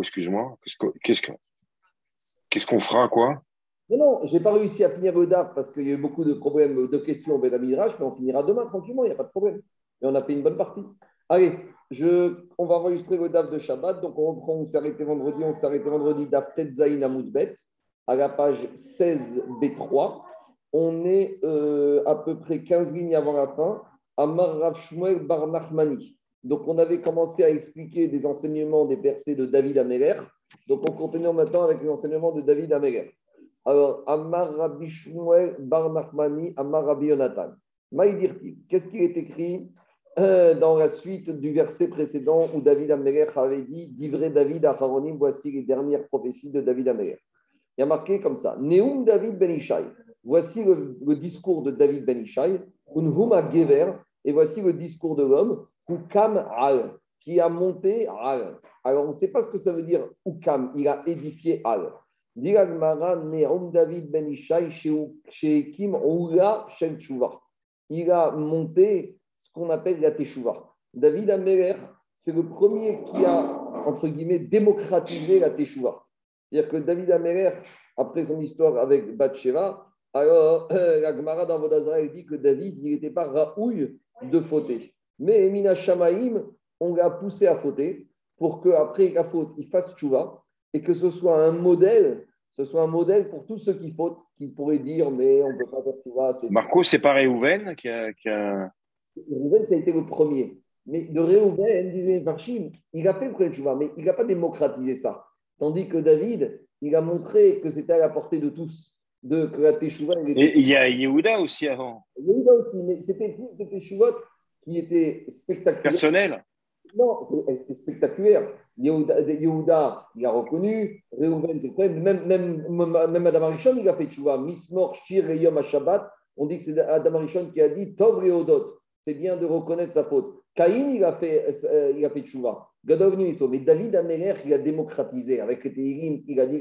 Excuse-moi. Qu'est-ce qu'on fera, quoi? Non, non, je n'ai pas réussi à finir le DAF parce qu'il y a eu beaucoup de problèmes, de questions au Bédamidrash, mais on finira demain tranquillement, il n'y a pas de problème. Mais on a fait une bonne partie. Allez, on va enregistrer le DAF de Shabbat. Donc, on reprend, on s'est arrêté vendredi, on s'est arrêté vendredi DAF Tetzaïn Amoudbet, à la page 16B3. On est euh, à peu près 15 lignes avant la fin. Amar Rav Shmuel Bar Nachmani. Donc, on avait commencé à expliquer des enseignements des versets de David Améler. Donc, on continue maintenant avec les enseignements de David Améler. Alors, Amar Rabbi Shmuel Bar Nachmani, Amar Rabbi Yonatan. Qu'est-ce qui est écrit euh, dans la suite du verset précédent où David Améler avait dit Divré David Acharonim, voici les dernières prophéties de David Améler. Il y a marqué comme ça Neum David Ben Ishai. Voici le, discours de David Ben Ishai, Unhuma Gever, et voici le discours de l'homme, Ukam Al, qui a monté Al. Alors, on ne sait pas ce que ça veut dire Ukam, il a édifié Al. David Ben Il a monté ce qu'on appelle la Teshuvah. David Améler, c'est le premier qui a, entre guillemets, démocratisé la Teshuvah. C'est-à-dire que David Améler, après son histoire avec Bathsheba, alors la Gemara dans Vodazara dit que David, il n'était pas raouille de fauter. Mais Emina Shamaïm, on l'a poussé à fauter pour qu'après la faute, il fasse tchouva et que ce soit un modèle, ce soit un modèle pour tous ceux qui fautent, qui pourraient dire mais on ne peut pas faire tchouva. Marco, c'est pas Réhouven qui a, qui a... Réhouven, ça a été le premier. Mais de Réhouven, disait il a fait le tchouva, mais il n'a pas démocratisé ça. Tandis que David, il a montré que c'était à la portée de tous, de, que la Teshuvah. Et il y a Yehuda aussi avant. Yehuda aussi, mais c'était plus de Teshuvot qui était spectaculaire. Personnel Non, c'était spectaculaire. Yehuda, il a reconnu. Reuven, c'est vrai. Même, même, même Adam Arishon, il a fait Teshuvah. Mismor, Shir et Yom Shabbat. On dit que c'est Adam Arishon qui a dit Tov et Odot. C'est bien de reconnaître sa faute. Caïn, il a fait, euh, il a fait Teshuvah. Mais David Améler, il a démocratisé avec les il a dit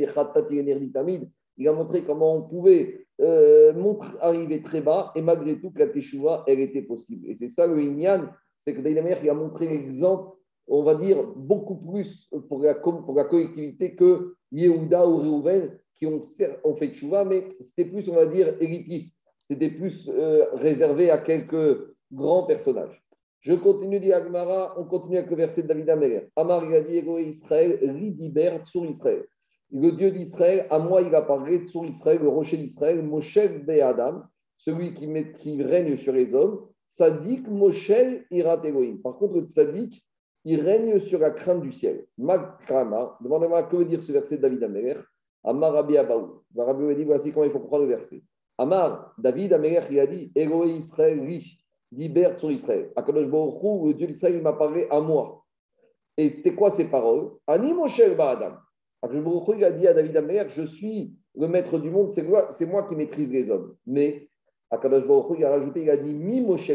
il a montré comment on pouvait euh, arriver très bas et malgré tout que la Teshuvah, elle était possible. Et c'est ça le Inyan, c'est que David Améler, il a montré l'exemple, on va dire, beaucoup plus pour la, pour la collectivité que Yehuda ou Reuven qui ont, fait Teshuvah, mais c'était plus, on va dire, élitiste. C'était plus euh, réservé à quelques grands personnages. Je continue, dit Agmara, on continue avec le verset de David Améler. Amar, Israël, Ridibert sur Israël. Le Dieu d'Israël, à moi, il a parlé sur Israël, le rocher d'Israël, Moshe Adam, celui qui, règne sur les hommes. Sadik Moshe Irat Elohim. Par contre, le Sadik, il règne sur la crainte du ciel. Makrama, demandez-moi que veut dire ce verset de David Améler. Amar Rabbi Abaou. Rabbi a dit voici comment il faut comprendre le verset. Amar, David Améler, il a dit Eloé Israël, oui libère sur Israël. Akadosh Baruch le Dieu d'Israël, m'a parlé à moi. Et c'était quoi ces paroles? Ani Moshe Adam. Akadosh Baruch il a dit à David Amer, je suis le maître du monde, c'est moi, qui maîtrise les hommes. Mais Akadosh Baruch il a rajouté, il a dit Mi Moshe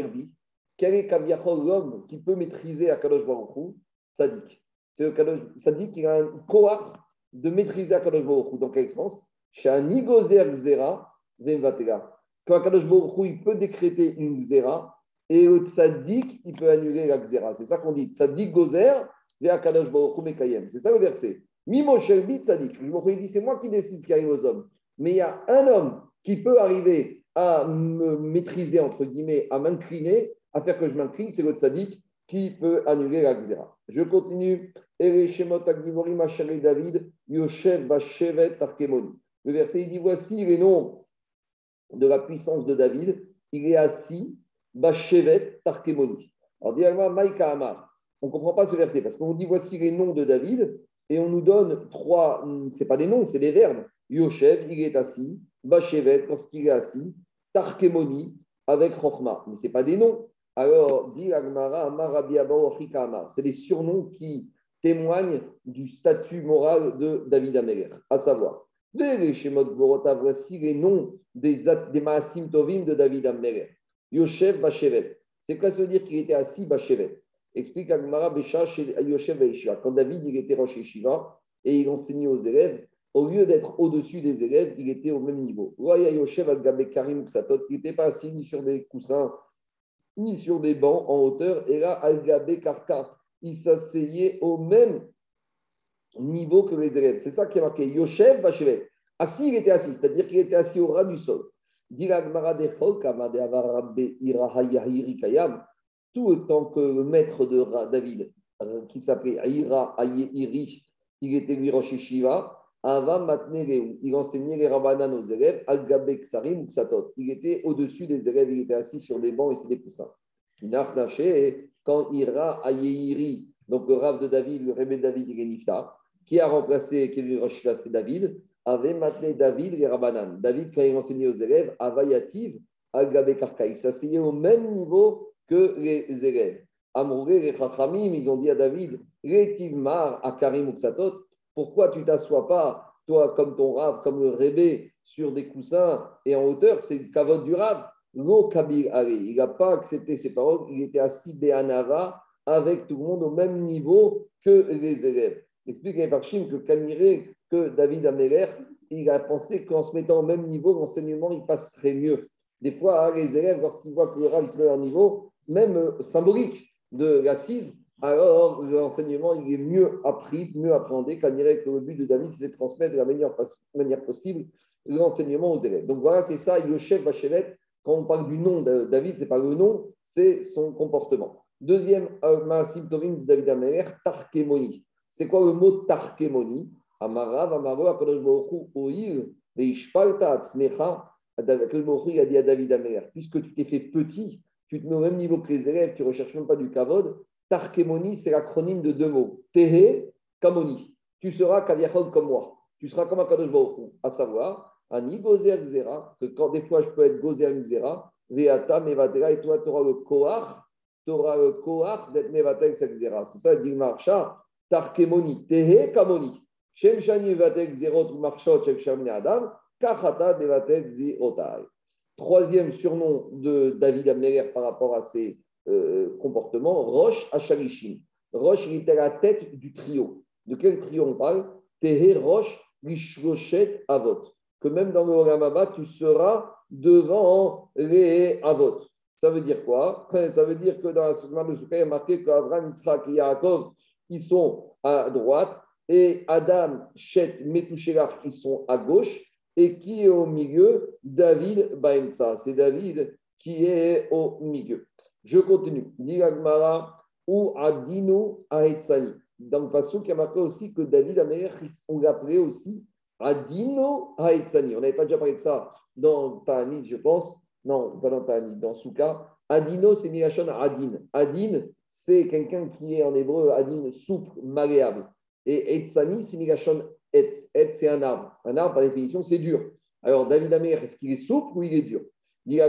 quel est l'homme qui peut maîtriser Akadosh Baruch Sadik. C'est le Sadik qui a un koach de maîtriser Akadosh Baruch Dans quel sens? Chez un Igozer Gzera, Quand Akadosh Baruch il peut décréter une Gzera, et le tzaddik, il peut annuler la xéra. C'est ça qu'on dit. Tzaddik gozer, kadosh mekayem. C'est ça le verset. Mimo shelbi tzaddik. Il dit, c'est moi qui décide ce qui arrive aux hommes. Mais il y a un homme qui peut arriver à me maîtriser, entre guillemets, à m'incliner, à faire que je m'incline, c'est le tzaddik qui peut annuler la xéra. Je continue. David. Le verset, il dit, voici les noms de la puissance de David. Il est assis Bashevet Tarkemoni. Alors, Maïka Amar. On ne comprend pas ce verset parce qu'on dit voici les noms de David et on nous donne trois, ce pas des noms, c'est des verbes. Yoshev, il est assis. Bashevet, lorsqu'il est assis. Tarkemoni, avec Chochma. Mais ce pas des noms. Alors, dit Agmara. C'est des surnoms qui témoignent du statut moral de David Améler, à savoir. Voici les noms des, des Maasim Tovim de David Améler. Yoshev Bashevet. C'est quoi ça veut dire qu'il était assis Bashevet? Explique Agmara Bécha chez Yoshev Baishiva. Quand David il était rocher Shiva et il enseignait aux élèves, au lieu d'être au-dessus des élèves, il était au même niveau. Yoshev Al Karim Ksatot, il n'était pas assis ni sur des coussins, ni sur des bancs en hauteur. Et là, Al Karka, il s'asseyait au même niveau que les élèves. C'est ça qui est marqué. Yoshev Vachevet. Assis, il était assis, c'est-à-dire qu'il était assis au ras du sol. Tout autant que le maître de David, euh, qui s'appelait Ira Iri, il était lui Rosh Shiva, il enseignait les Rabbanan aux élèves, Al-Gabek Sarim Ksatot. Il était au-dessus des élèves, il était assis sur des bancs et c'est des poussins. Quand Ira Ayiri, donc le Rav de David, le Rebbe David, il est Nifta, qui a remplacé, qui Rosh c'était David, avait maintenu David les Rabbanan. David, quand il enseignait aux élèves, Avayativ, Al-Gabek Arka, il s'asseyait au même niveau que les élèves. Amrouré, les Chachamim, ils ont dit à David, Retivmar, Akarim Uksatot, pourquoi tu t'assois pas, toi, comme ton rave, comme le rêvé, sur des coussins et en hauteur C'est le cavote du rave. Il n'a pas accepté ces paroles. Il était assis Béanava avec tout le monde au même niveau que les élèves. Explique à Parchim que Kaniré, que David Améler, il a pensé qu'en se mettant au même niveau, l'enseignement, il passerait mieux. Des fois, hein, les élèves, lorsqu'ils voient que le rave se met à un niveau, même euh, symbolique de l'assise, alors l'enseignement il est mieux appris, mieux appréhendé, dirait que le but de David, c'est de transmettre de la meilleure manière possible l'enseignement aux élèves. Donc voilà, c'est ça, le chef Bachelet, quand on parle du nom de David, ce n'est pas le nom, c'est son comportement. Deuxième euh, maasim tovim de David Amer, tarkemoni. C'est quoi le mot tarkemoni Amarav, Amaro, Akadosh Oil, Veishpalta, Atzmecha. Akadosh il a dit à David Amer, puisque tu t'es fait petit, tu te mets au même niveau que les élèves, tu ne recherches même pas du kavod, Tarkemoni, c'est l'acronyme de deux mots. Tehe, Kamoni. Tu seras Kaviachol comme moi. Tu seras comme un Kadosh à savoir, Ani Gozer Gzera, que quand des fois je peux être Gozer Gzera, Veata Mevatera, et toi tu auras le Koach, tu auras le Koach d'être Mevatel Gzera. C'est ça, dit Marcha, Tarkemoni, Tehe, Kamoni. Shem Shani Mevatel Gzerot, Marchot, Shem Adam, Kachata Mevatel Gzerotai. Troisième surnom de David Amneler par rapport à ses euh, comportement, Roche Acharishim. Roche, était à la tête du trio. De quel trio on parle? Tehe Roche Avot. Que même dans le Ramaba, tu seras devant les Avot. Ça veut dire quoi? Ça veut dire que dans la Soukma de Soukha, il y a marqué qu'Abraham, Yitzhak et Yaakov, ils sont à droite, et Adam, Shet, Metouchelach, ils sont à gauche, et qui est au milieu? David Baemsa. C'est David qui est au milieu. Je continue. Diragmara ou Adino Aetzani. Dans le passage, y a marqué aussi que David Amer, on l'appelait aussi Adino Aetzani. On n'avait pas déjà parlé de ça dans Ta'anit, je pense. Non, pas dans Ta'anit, dans Souka. Adino, c'est Mirachon Adin. Adin, c'est quelqu'un qui est en hébreu, Adin, souple, malléable. Et Etzani, c'est Mirachon Etz. Etz, c'est un arbre. Un arbre, par définition, c'est dur. Alors, David Amer, est-ce qu'il est souple ou il est dur? Il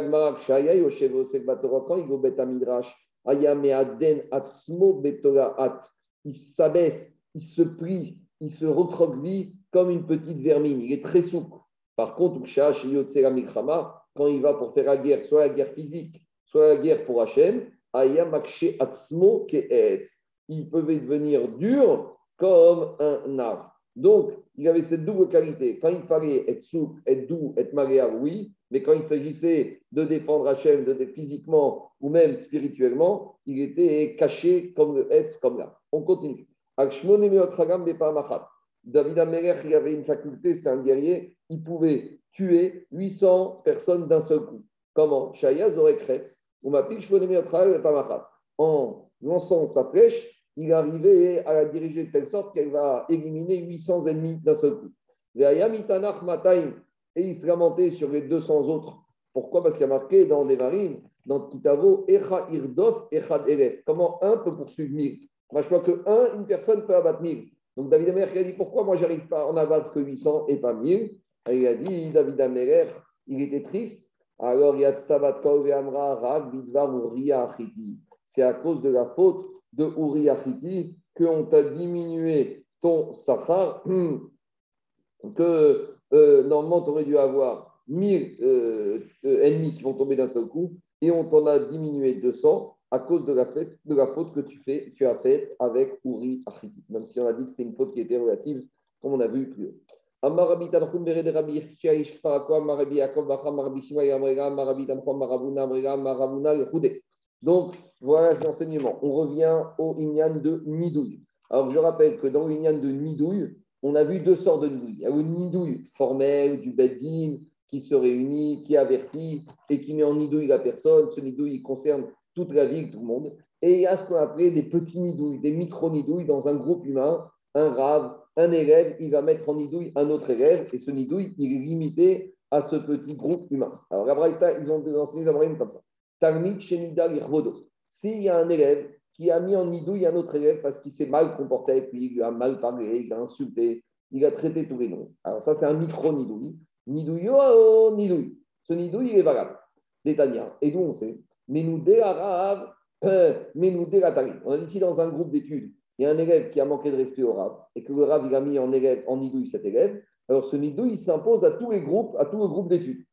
s'abaisse, il se plie, il se recroqueville comme une petite vermine. Il est très souple. Par contre, quand il va pour faire la guerre, soit la guerre physique, soit la guerre pour Hachem, il peut devenir dur comme un arbre. Donc, il avait cette double qualité. Quand il fallait être souple, être doux, être malléable, oui, mais quand il s'agissait de défendre Hachem de, physiquement ou même spirituellement, il était caché comme le Hetz, comme là. On continue. David Améler, il avait une faculté, c'était un guerrier, il pouvait tuer 800 personnes d'un seul coup. Comment? En lançant sa flèche, il arrivait à la diriger de telle sorte qu'elle va éliminer 800 ennemis d'un seul coup. Et il se lamentait sur les 200 autres. Pourquoi? Parce qu'il y a marqué dans Devarim, dans Kitavo, Echa Irdof, Echad Elef. Comment un peut poursuivre mille Moi, je crois que un, une personne peut abattre mille. Donc David Améler, a dit pourquoi moi, j'arrive pas à en abattre que 800 et pas 1000 Et il a dit David Améler, il était triste. Alors, il y a Tsabat Amra, Rag, Bidvar. C'est à cause de la faute de Uriah Achiti qu'on t'a diminué ton sachar, que euh, normalement, tu aurais dû avoir 1000 euh, euh, ennemis qui vont tomber d'un seul coup, et on t'en a diminué 200 à cause de la, de la faute que tu, fais, tu as faite avec Uri Achiti, même si on a dit que c'était une faute qui était relative, comme on a vu plus haut. Donc, voilà l'enseignement. On revient au Inyan de Nidouille. Alors, je rappelle que dans l'union de nidouille, on a vu deux sortes de nidouille. Il y a une nidouille formelle, du beddin, qui se réunit, qui avertit et qui met en nidouille la personne. Ce nidouille concerne toute la vie, tout le monde. Et il y a ce qu'on appelait des petits nidouilles, des micro-nidouilles dans un groupe humain. Un rave, un élève, il va mettre en nidouille un autre élève et ce nidouille, il est limité à ce petit groupe humain. Alors, la ils ont enseigné les comme ça. Talmid Shenida S'il y a un élève qui a mis en nidouille un autre élève parce qu'il s'est mal comporté avec lui, il a mal parlé, il a insulté, il a traité tous les noms. Alors, ça, c'est un micro-nidouille. Nidouille, oh, oh, nidouille. Ce nidouille, il est valable. Détania. Et d'où on sait? Mais nous euh, mais nous On a dit ici dans un groupe d'études, il y a un élève qui a manqué de respect au rab et que le rab il a mis en, élève, en nidouille cet élève. Alors ce nidouille, il s'impose à tous les groupes, à tout le groupe d'études.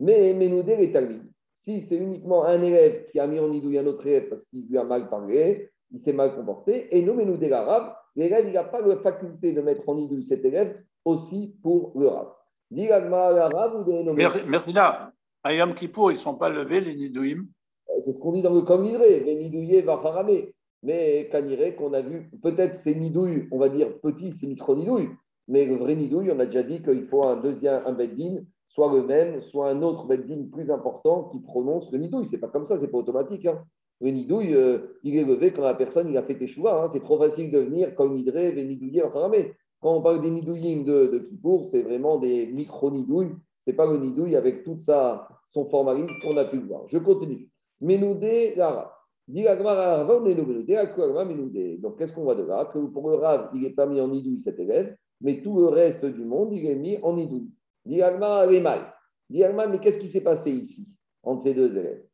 Mais Ménoudé est talmid. Si c'est uniquement un élève qui a mis en nidouille un autre élève parce qu'il lui a mal parlé, il s'est mal comporté, et nous, Ménoudé l'arabe, l'élève, il n'a pas la faculté de mettre en nidouille cet élève aussi pour le rab. Mais là, à Yom Kippour, ils ne sont pas levés, les nidouim C'est ce qu'on dit dans le Kamidré, les nidouillés va faramé. Mais Kaniré, qu'on a vu, peut-être c'est nidouille, on va dire petit, c'est micro-nidouille. Mais le vrai nidouille, on a déjà dit qu'il faut un deuxième, un beddin, soit le même, soit un autre beddin plus important qui prononce le nidouille. C'est pas comme ça, c'est pas automatique. Hein. Le nidouille, euh, il est levé quand la personne il a fait tes choix. Hein. C'est trop facile de venir quand nidré, nidouiller, enfin, mais quand on parle des nidouilles de, de c'est vraiment des micro-nidouilles. Ce n'est pas le nidouille avec tout son formalisme qu'on a pu voir. Je continue. Menoudé, Lara. Donc, qu'est-ce qu'on voit de là? Que pour le Rav, il n'est pas mis en nidouille cet élève, mais tout le reste du monde, il est mis en les mal. mais qu'est-ce qui s'est passé ici entre ces deux élèves?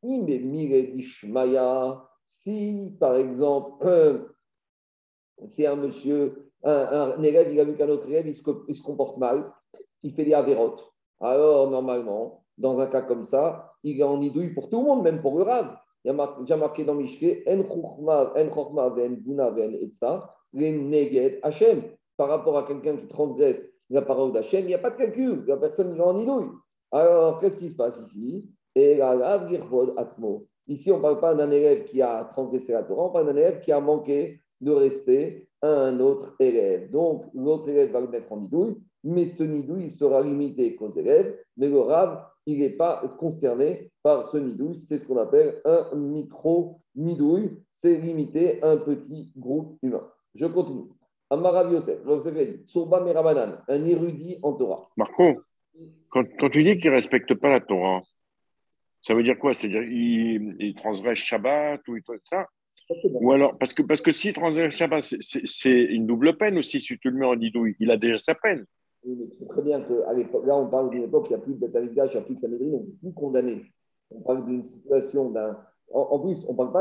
Si, par exemple, c'est un monsieur un, élève, il a vu qu'un autre élève, il se, comporte mal, il fait des avérotes. Alors, normalement, dans un cas comme ça, il est en idouille pour tout le monde, même pour le rave. Il y a déjà marqué dans Mishke, En Chokma, Ven Buna, Ven Etza, Neged Hachem. Par rapport à quelqu'un qui transgresse la parole d'Hachem, il n'y a pas de calcul, la personne est en idouille. Alors, qu'est-ce qui se passe ici? Ici, on ne parle pas d'un élève qui a transgressé la Torah, on parle d'un élève qui a manqué de respect un autre élève. Donc, l'autre élève va le mettre en nidouille, mais ce nidouille sera limité qu'aux élèves, mais le rave, il n'est pas concerné par ce nidouille. C'est ce qu'on appelle un micro-nidouille. C'est limité à un petit groupe humain. Je continue. Amarav Yosef, Merabanan, un érudit en Torah. Marco, quand, tu dis qu'il ne respecte pas la Torah, ça veut dire quoi? C'est-à-dire qu'il il transgresse Shabbat ou tout ça? Ou alors, parce que, parce que si transgresse c'est une double peine aussi, si tu le mets en didouille, il a déjà sa peine. Oui, mais c'est très bien qu'à l'époque, là, on parle d'une époque, il n'y a plus de Betamigdash, il n'y a plus de Sanhedrin, on ne peut plus condamner. On parle d'une situation d'un. En, plus, on ne parle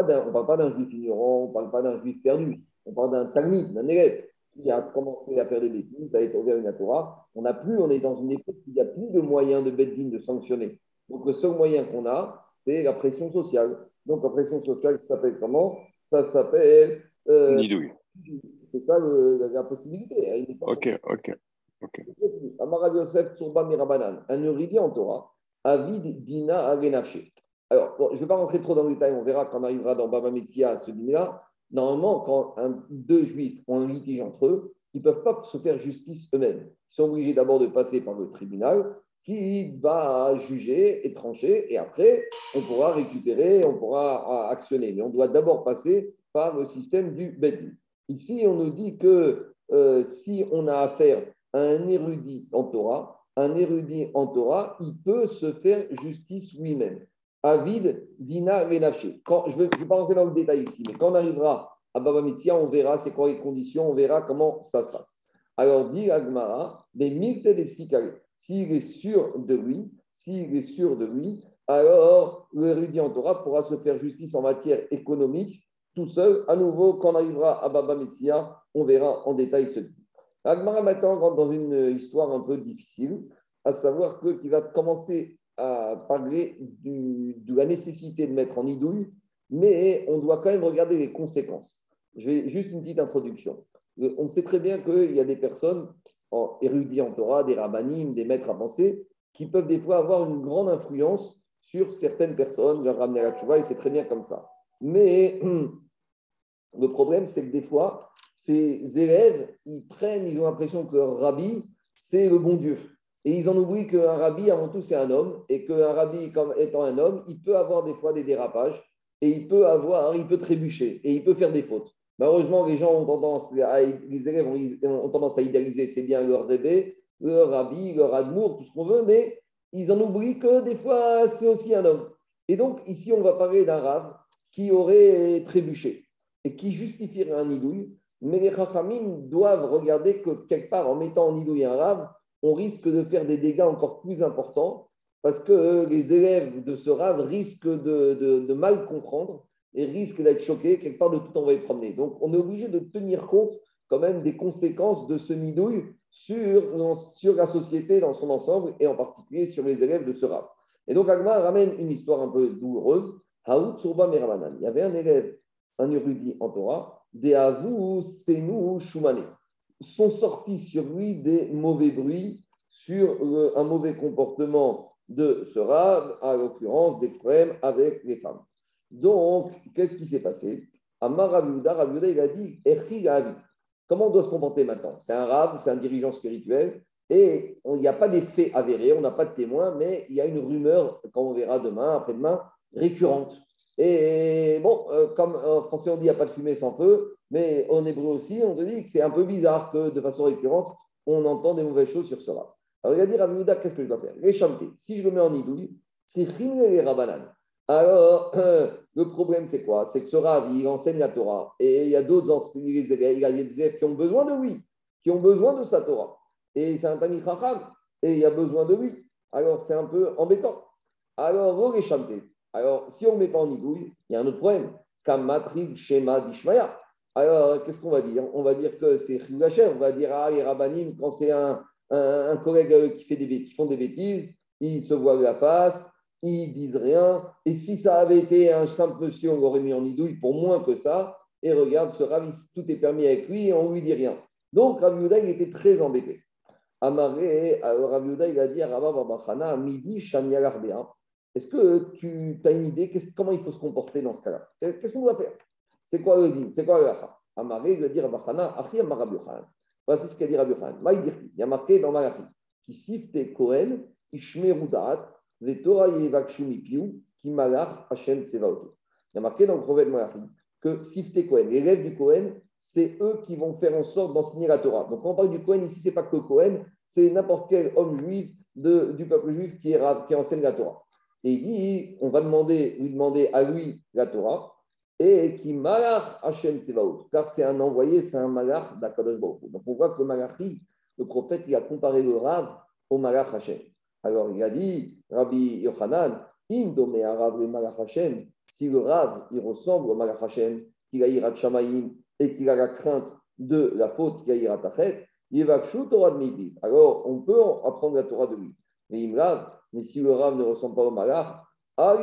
pas d'un juif ignorant, on ne parle pas d'un juif perdu. On parle d'un talmide, d'un élève qui a commencé à faire des bêtises, a été ouvert une Torah. On n'a plus, on est dans une époque où il n'y a plus de moyens de Beddin de sanctionner. Donc, le seul moyen qu'on a, c'est la pression sociale. Donc, la pression sociale, ça s'appelle comment? Ça s'appelle. Euh. C'est ça la, possibilité. Ok, ok. ok. Amar Yosef Tsurba Mirabanan, un érudit en Torah, Avid Dina Agenafshe. Alors, je ne vais pas rentrer trop dans le détail, on verra quand on arrivera dans Baba Messia à ce dîner-là. Normalement, quand deux juifs ont un litige entre eux, ils ne peuvent pas se faire justice eux-mêmes. Ils sont obligés d'abord de passer par le tribunal qui va juger et trancher, et après, on pourra récupérer, on pourra actionner. Mais on doit d'abord passer par le système du Bedin. Ici, on nous dit que euh, si on a affaire à un érudit en Torah, un érudit en Torah, il peut se faire justice lui-même. Avid, Dina, Renaché. Je ne vais, pas rentrer dans le détail ici, mais quand on arrivera à Baba Mitzia, on verra c'est quoi les conditions, on verra comment ça se passe. Alors, dit Agmara, des mille s'il est sûr de lui, s'il est sûr de lui, alors l'érudit en Torah pourra se faire justice en matière économique tout seul. À nouveau, quand on arrivera à Baba Metzia, on verra en détail ce dit. Agmara maintenant rentre dans une histoire un peu difficile, à savoir qu'il va commencer à parler de la nécessité de mettre en idouille, mais on doit quand même regarder les conséquences. Je vais juste une petite introduction. On sait très bien qu'il y a des personnes érudits en Torah, des rabbinim, des maîtres à penser, qui peuvent des fois avoir une grande influence sur certaines personnes, leur ramener à la tchouva, et c'est très bien comme ça. Mais le problème, c'est que des fois, ces élèves, ils prennent, ils ont l'impression que leur rabbi, c'est le bon Dieu. Et ils en oublient qu'un rabbi, avant tout, c'est un homme, et qu'un rabbi, comme étant un homme, il peut avoir des fois des dérapages, et il peut avoir, il peut trébucher, et il peut faire des fautes. Malheureusement, les gens ont tendance, à, les élèves ont, tendance à idéaliser, c'est bien leur bébé, leur rabbi, leur admour, tout ce qu'on veut, mais ils en oublient que des fois, c'est aussi un homme. Et donc, ici, on va parler d'un rab qui aurait trébuché et qui justifierait un idouille. Mais les chachamim doivent regarder que quelque part, en mettant en idouille un rab, on risque de faire des dégâts encore plus importants parce que les élèves de ce rave risquent de, mal comprendre et risquent d'être choqués quelque part de tout envoyer promener. Donc, on est obligé de tenir compte quand même des conséquences de ce nidouille sur, la société dans son ensemble et en particulier sur les élèves de ce rave. Et donc, Agma ramène une histoire un peu douloureuse. Haout Surba Il y avait un élève, un érudit en Torah, des Avou Senu Shumane. Sont sortis sur lui des mauvais bruits, sur un mauvais comportement de ce rave, en l'occurrence des problèmes avec les femmes. Donc, qu'est-ce qui s'est passé? Amar Raviuda, il a dit Comment on doit se comporter maintenant? C'est un rave, c'est un dirigeant spirituel, et il n'y a pas d'effet avéré, on n'a pas de témoin, mais il y a une rumeur, quand on verra demain, après-demain, récurrente. Et bon, euh, comme en français on dit il n'y a pas de fumée sans feu, mais en hébreu aussi, on te dit que c'est un peu bizarre que de façon récurrente, on entend des mauvaises choses sur ce rave. Alors il va dire à Mouda, qu'est-ce que je dois faire? Les. Si je le mets en idouille, c'est les rabanan. Alors, le problème, c'est quoi? C'est que ce rave, il enseigne la Torah. Et il y a d'autres élèves, il y a qui ont besoin de lui, qui ont besoin de sa Torah et c'est un Tamil et il y a besoin de lui. Alors, c'est un peu embêtant. Alors, chanter. Alors, si on ne met pas en idouille, il y a un autre problème. Kamatrig Shema Dishmaya. Alors, qu'est-ce qu'on va dire? On va dire que c'est Chilgacher. On va dire, ah, les Rabbanim, quand c'est un, un, collègue qui, fait des, qui font des bêtises, ils se voient la face, ils disent rien. Et si ça avait été un simple monsieur, on l'aurait mis en idouille pour moins que ça. Et regarde, ce Rav, tout est permis avec lui et on lui dit rien. Donc, Rav il était très embêté. Amaré, Rav il a dit à Rabba Babachana, midi, Shamialarbea. Est-ce que tu as une idée comment il faut se comporter dans ce cas-là? Qu'est-ce qu'on doit faire? C'est quoi le din? C'est quoi le lacha Amaré, il a dit à Babachana, Achi Amarabuchan. Voici ce qu'a dit Rabbi Khan. Il y a marqué dans Malachi qui sifte Kohen, Hashem. Il y a marqué dans le prophète Malachi que sifte Kohen, l'élève du Kohen, c'est eux qui vont faire en sorte d'enseigner la Torah. Donc, quand on parle du Kohen, ici, ce n'est pas que Kohen, c'est n'importe quel homme juif du peuple juif qui enseigne la Torah. Et il dit, on va demander, lui demander à lui la Torah, et qui malach Hashem Tsevaot, car c'est un envoyé, c'est un malach d'Akadosh Baruch Donc on voit que le malachi, le prophète, il a comparé le Rav au malach Hashem. Alors il a dit, Rabbi Yochanan, im Rav le malach Hashem, si le Rav, il ressemble au malach Hashem, qu'il a irat et qu'il a la crainte de la faute qu'il a Tachet, Torah de Alors, on peut apprendre la Torah de lui. Mais mais si le Rav ne ressemble pas au Malach, On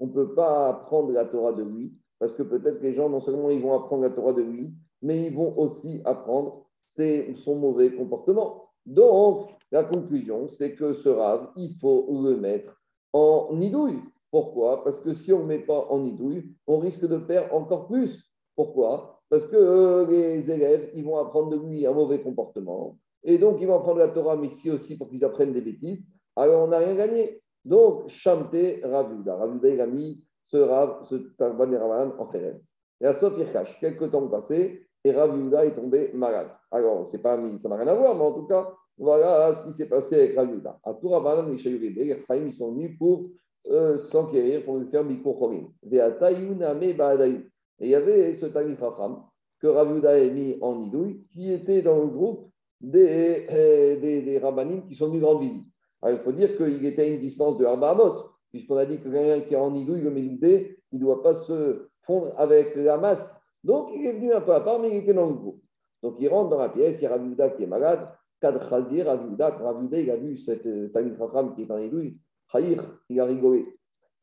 ne peut pas apprendre la Torah de lui, parce que peut-être les gens, non seulement ils vont apprendre la Torah de lui, mais ils vont aussi apprendre son mauvais comportement. Donc, la conclusion, c'est que ce Rav, il faut le mettre en nidouille. Pourquoi? Parce que si on ne met pas en nidouille, on risque de perdre encore plus. Pourquoi? Parce que euh, les élèves, ils vont apprendre de lui un mauvais comportement. Et donc, ils vont apprendre la Torah, mais ici aussi pour qu'ils apprennent des bêtises. Alors, on n'a rien gagné. Donc, Shamte Ravuda. Ravuda, il a mis ce Rav, ce Tarban en Kherem. Et à Sof quelques temps passés, et Ravuda est tombé malade. Alors, c'est pas ça n'a rien à voir, mais en tout cas, voilà ce qui s'est passé avec Ravuda. À tout les Chayuride, les Chaim, ils sont venus pour euh, s'enquérir, pour lui faire Bikur Chorim. Ve'atayuname Ba'adayu. Et il y avait ce Tami Chacham que Ravuda a mis en Nidouille, qui était dans le groupe des, euh, des, des rabbinim qui sont venus rendre visite. Alors, il faut dire qu'il était à une distance de Arba Amot, puisqu'on a dit que quelqu'un qui est en Nidouille, le Médoudé, il ne doit pas se fondre avec la masse. Donc, il est venu un peu à part, mais il était dans le groupe. Donc, il rentre dans la pièce, il y a Ravuda qui est malade. Kad Khazir, il a vu cet euh, Tami Chacham qui est en Nidouille. Haïr, il a rigolé.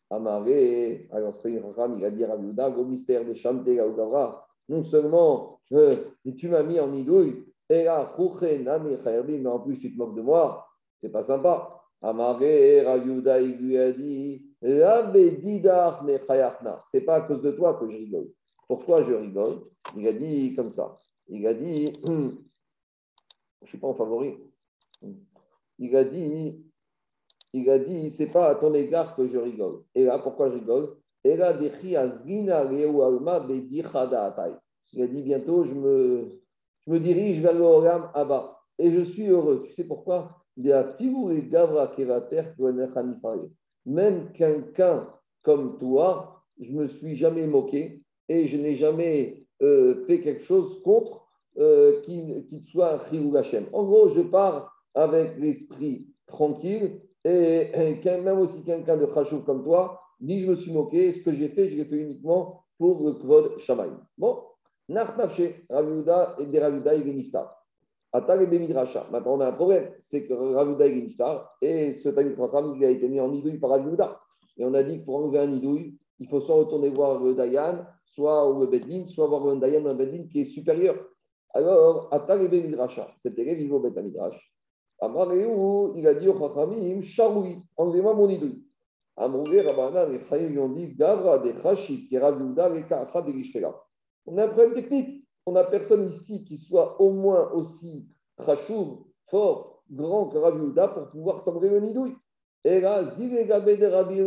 Amaré, alors c'est Ram, il a dit à le mystère des Chanté, non seulement euh, tu m'as mis en idouille, mais en plus tu te moques de moi, c'est pas sympa. Amaré, Rabiouda, il lui a dit, c'est pas à cause de toi que je rigole. Pourquoi je rigole? Il a dit comme ça. Il a dit, je ne suis pas en favori. Il a dit, il a dit, c'est pas à ton égard que je rigole. Et là, pourquoi je rigole? Et là, il a dit, bientôt, je me, je me dirige vers le Olam Abba. Et je suis heureux. Tu sais pourquoi? Même quelqu'un comme toi, je ne me suis jamais moqué et je n'ai jamais euh, fait quelque chose contre euh, qui, soit Chilou Hashem. En gros, je pars avec l'esprit tranquille et, même aussi quelqu'un de Chachou comme toi, ni je me suis moqué, ce que j'ai fait, je l'ai fait uniquement pour le Kvod Shamaï. Bon, Nachnafché, Raviuda et des Raviuda, il est niftar. Maintenant, on a un problème, c'est que Raviuda il est niftar et ce Tamid Chacham, il a été mis en nidouille par Raviuda. Et on a dit que pour enlever un nidouille, il faut soit retourner voir le Dayan, soit le Beddin, soit voir un Dayan ou un Beddin qui est supérieur. Alors, Atal et Midrasha, cet élève, il va au Bet Midrash. Amareu, il a dit au Chachamim, Charoui, enlevez-moi mon idouille. Amouré, Rabbanan, les Chaim lui ont dit, Gavra, des Chachit, qui Raviuda, les Kacha, des On a un problème technique. On n'a personne ici qui soit au moins aussi Chachou, fort, grand que Raviuda pour pouvoir t'enlever le nidouille. Et là, de Rabbi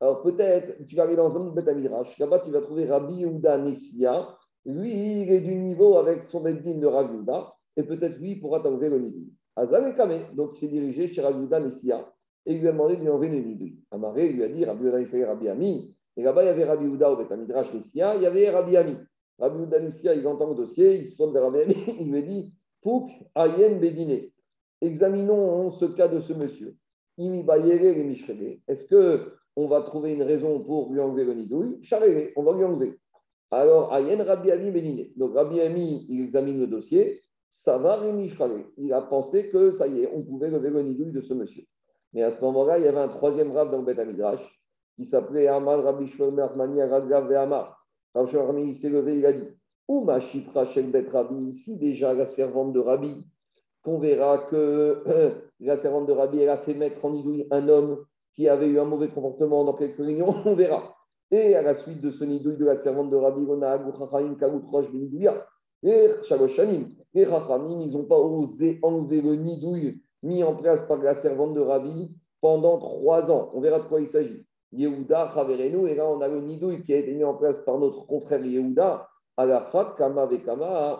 alors peut-être, tu vas aller dans un autre Betamidrash, là-bas tu vas trouver Rabbi Yehuda Nessia, lui il est du niveau avec son Beddin de Rabbi Yehuda, et peut-être lui pourra t'enlever le nidou. Azal Kame, donc il s'est dirigé chez Rabbi Yehuda Nessia, et lui a demandé de lui enlever le nidou. Amaré lui a dit Rabbi Yehuda Nessia Rabbi Ami, et là-bas il y avait Rabbi Yehuda au Betamidrash Nessia, il y avait Rabbi Ami. Rabbi Yehuda Nessia, il entend le dossier, il se tourne vers Rabbi Ami, il lui dit Pouk Ayen Bedine, examinons ce cas de ce monsieur. Est-ce que on va trouver une raison pour lui enlever le nidouille, charré, on va lui enlever. Alors, Ayen Rabbi Ami Béniné. Donc, Rabbi Ami, il examine le dossier, ça va, Il a pensé que ça y est, on pouvait lever le nidouille de ce monsieur. Mais à ce moment-là, il y avait un troisième rab dans le Qui s'appelait Amal Rabbi Shlomo Armani Radgav Amar. Rabbi il s'est levé, il a dit Où ma chifra Shel Bet Rabbi Ici, déjà, la servante de Rabbi, qu'on verra que la servante de Rabbi, elle a fait mettre en nidouille un homme qui avait eu un mauvais comportement dans quelques réunions, on verra. Et à la suite de ce nidouille de la servante de Rabbi Rona, et Shaloshanim, les Chachamim, ils n'ont pas osé enlever le nidouille mis en place par la servante de Rabbi pendant trois ans. On verra de quoi il s'agit. Yehuda, Chaverenu, et là on a le nidouille qui a été mis en place par notre confrère Yehuda. À la Khat, Kama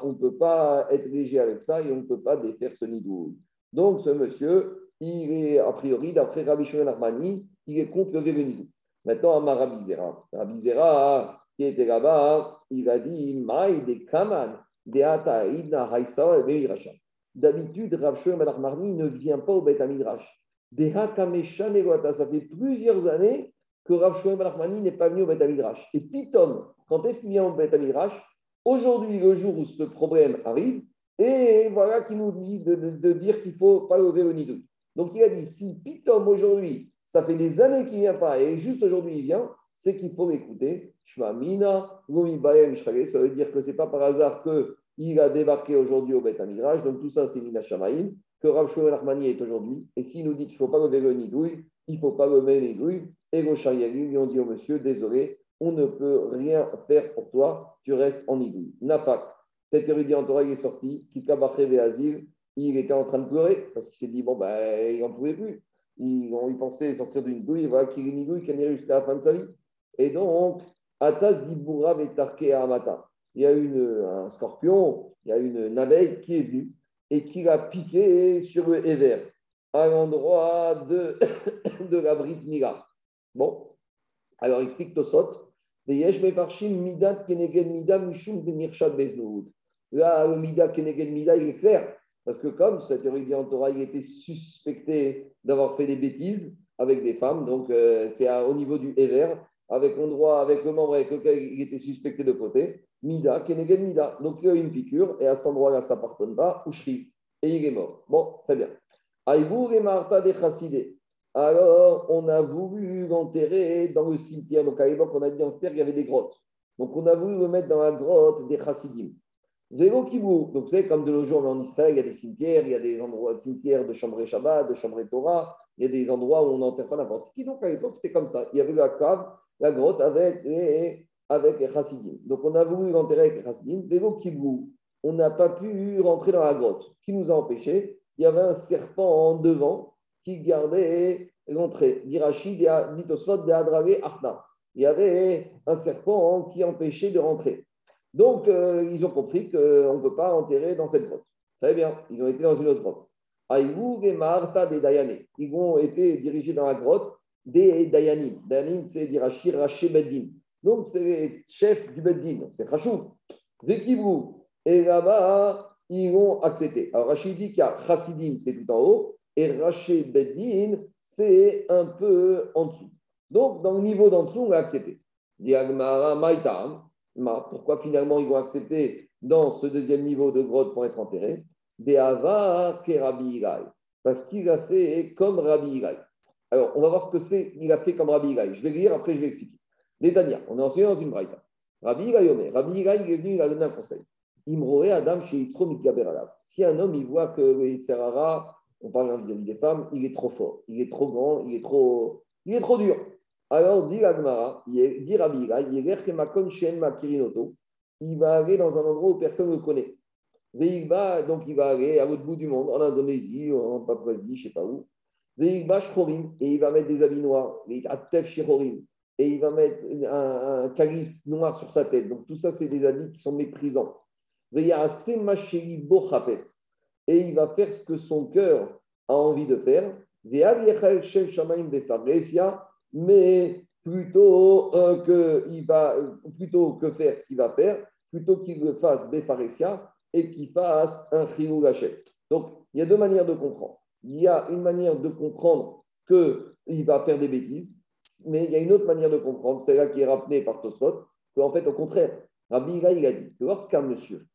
on ne peut pas être léger avec ça et on ne peut pas défaire ce nidouille. Donc ce monsieur, il est, a priori, d'après Rabbi Shimon Armani, il est contre le Vévénidou. Maintenant, à Rabbi Zera. Rabbi Zera, qui était là-bas, il a dit Maï de Kaman, de Ataïdna, Haïsa, et D'habitude, Rabbi Shimon Armani ne vient pas au Beth Amidrash. Ça fait plusieurs années que Rav Shmuel Armani n'est pas venu au Beth Amidrash. Et Pitom, quand est-ce qu'il vient au Beth Amidrash? Aujourd'hui, le jour où ce problème arrive, et voilà qui nous dit de, dire qu'il ne faut pas lever au nidou. Donc il a dit, si Pitom aujourd'hui, ça fait des années qu'il ne vient pas, et juste aujourd'hui il vient, c'est qu'il faut l'écouter. Ça veut dire que ce n'est pas par hasard qu'il a débarqué aujourd'hui au Beth Amiraj. Donc tout ça, c'est Mina Shamaim, que Rav Shmuel Armani est aujourd'hui. Et s'il nous dit qu'il ne faut pas lever le nidouille, il ne faut pas lever le nidouille. Et les lui ont dit au monsieur, désolé, on ne peut rien faire pour toi, tu restes en nidouille. Nafak, cet érudit en Torah est sorti, qui et Azil, il était en train de pleurer parce qu'il s'est dit, bon, ben, il n'en pouvait plus. Il, il pensait sortir d'une douille, voilà qu'il est une douille qui allait jusqu'à la fin de sa vie. Et donc, Ata Zibura Vetarke Amata. Il y a un scorpion, il y a une abeille qui est venue et qui l'a piqué sur le Ever, à l'endroit de, de la Brit Mila. Bon, alors explique Tosot. Midat de. Là, le Mida Keneged Mida, il est clair. Parce que comme cet érudit en Torah, il était suspecté d'avoir fait des bêtises avec des femmes, donc euh, c'est au niveau du Ever, avec l'endroit, avec le membre avec lequel il était suspecté de fauter, Mida, Kenegen Mida. Donc il y a une piqûre, et à cet endroit-là, ça ne pardonne pas, ou et il est mort. Bon, très bien. Aïbour et Martha des Chassidés. Alors, on a voulu l'enterrer dans le cimetière. Donc, à l'époque, on a dit en terre, il y avait des grottes. Donc, on a voulu le mettre dans la grotte des Chassidim. Vélo Kibou. Donc, vous savez, comme de nos jours, en Israël, il y a des cimetières, il y a des endroits de cimetières de chambre Shabbat, de chambre Torah, il y a des endroits où on n'enterre pas n'importe qui. Donc, à l'époque, c'était comme ça. Il y avait la cave, la grotte avec les avec chassidim. Donc, on a voulu l'enterrer avec les chassidim. Vélo Kibrou, on n'a pas pu rentrer dans la grotte. Qui nous a empêchés? Il y avait un serpent en devant qui gardait l'entrée. Dirachi, Ditosot, de Arna. Il y avait un serpent qui empêchait de rentrer. Donc, euh, ils ont compris qu'on ne peut pas enterrer dans cette grotte. Très bien, ils ont été dans une autre grotte. Aïwoug et Marta des Dayané. Ils ont été dirigés dans la grotte des Dayanim. Dayanim, c'est Dirachi, Raché Beddin. Donc, c'est les chefs du Beddin, c'est Rachouf. Vekibrou. Et là-bas, ils ont accepté. Alors, Rachid dit qu'il y a Chassidim, c'est tout en haut, et Raché Beddin, c'est un peu en dessous. Donc, dans le niveau d'en dessous, on a accepté. Diagmara Maïtam. Pourquoi finalement ils vont accepter dans ce deuxième niveau de grotte pour être enterrés? Deava ke Rabbi Parce qu'il a fait comme Rabbi Irai. Alors, on va voir ce que c'est, il a fait comme Rabbi Irai. Je vais lire, après je vais expliquer. Netanya, on est enseigné dans une braïta. Rabbi Irai Rabbi Irai, il est venu, il a donné un conseil. Si un homme, il voit que le Yitzhara, on parle vis-à-vis des femmes, il est trop fort, il est trop grand, il est trop, il est trop dur. Alors, dit Agmara, dit il va aller dans un endroit où personne ne le connaît. Donc, il va aller à l'autre bout du monde, en Indonésie, en Papouasie, je ne sais pas où. Et il va mettre des habits noirs, et il va mettre un, un calice noir sur sa tête. Donc, tout ça, c'est des habits qui sont méprisants. Et il va faire ce que son cœur a envie de faire. Mais plutôt, euh, que, il va, plutôt que faire ce qu'il va faire, plutôt qu'il le fasse Befaresia et qu'il fasse un Chilou Donc, il y a deux manières de comprendre. Il y a une manière de comprendre qu'il va faire des bêtises, mais il y a une autre manière de comprendre, c'est là qui est rappelée par Tosfot, qu'en fait, au contraire, Rabbi il a dit lorsqu'un monsieur,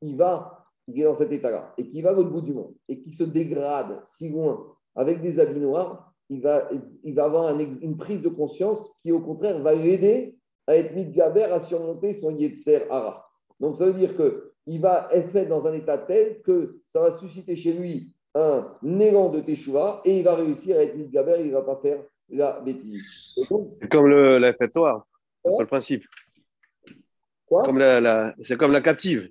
il va, il est dans cet état-là, et qu'il va au bout du monde, et qu'il se dégrade si loin avec des habits noirs, il va, il va avoir une prise de conscience qui, au contraire, va l'aider à être mis de gaber, à surmonter son Yetzer Hara. Donc, ça veut dire qu'il va se mettre dans un état tel que ça va susciter chez lui un élan de Teshuvah et il va réussir à être mis de gaber, il ne va pas faire la bêtise. C'est comme le, la c'est le principe. Quoi? Comme la, c'est comme la captive.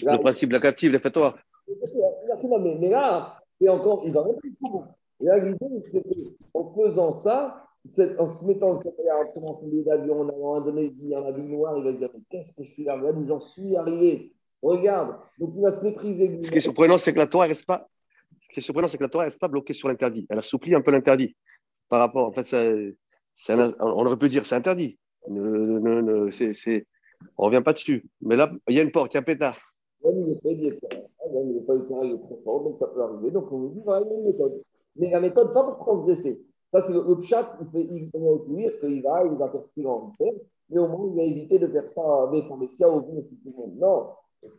Le principe de la captive, l'effectoire. Mais, mais là, c'est encore, il va Là, l'idée, c'est qu'en faisant ça, en se mettant en commençant des avions en allant en Indonésie, en avion noir, il va se dire Mais qu'est-ce que je suis là? J'en j'en suis arrivé. Regarde. Donc, il va se mépriser. Ce qui est surprenant, c'est que la Torah reste pas. Ce qui est surprenant, c'est que la Torah reste pas bloquée sur l'interdit. Elle assouplit un peu l'interdit. Par rapport, en fait, ça, on aurait pu dire c'est interdit. Ne, ne, ne, c'est, on revient pas dessus. Mais là, il y a une porte, il y a un pétard. Oui, il est pas, il est pas, il est pas, il est trop fort, donc ça peut arriver. Donc, on nous dit voilà, il y a une méthode mais la méthode pas pour transgresser. Ça, c'est le, le chat, il, fait, il dire qu'il va, il va faire ce qu'il a envie de faire, mais au moins, il va éviter de faire ça avec Messia au bout de tout le monde. Non,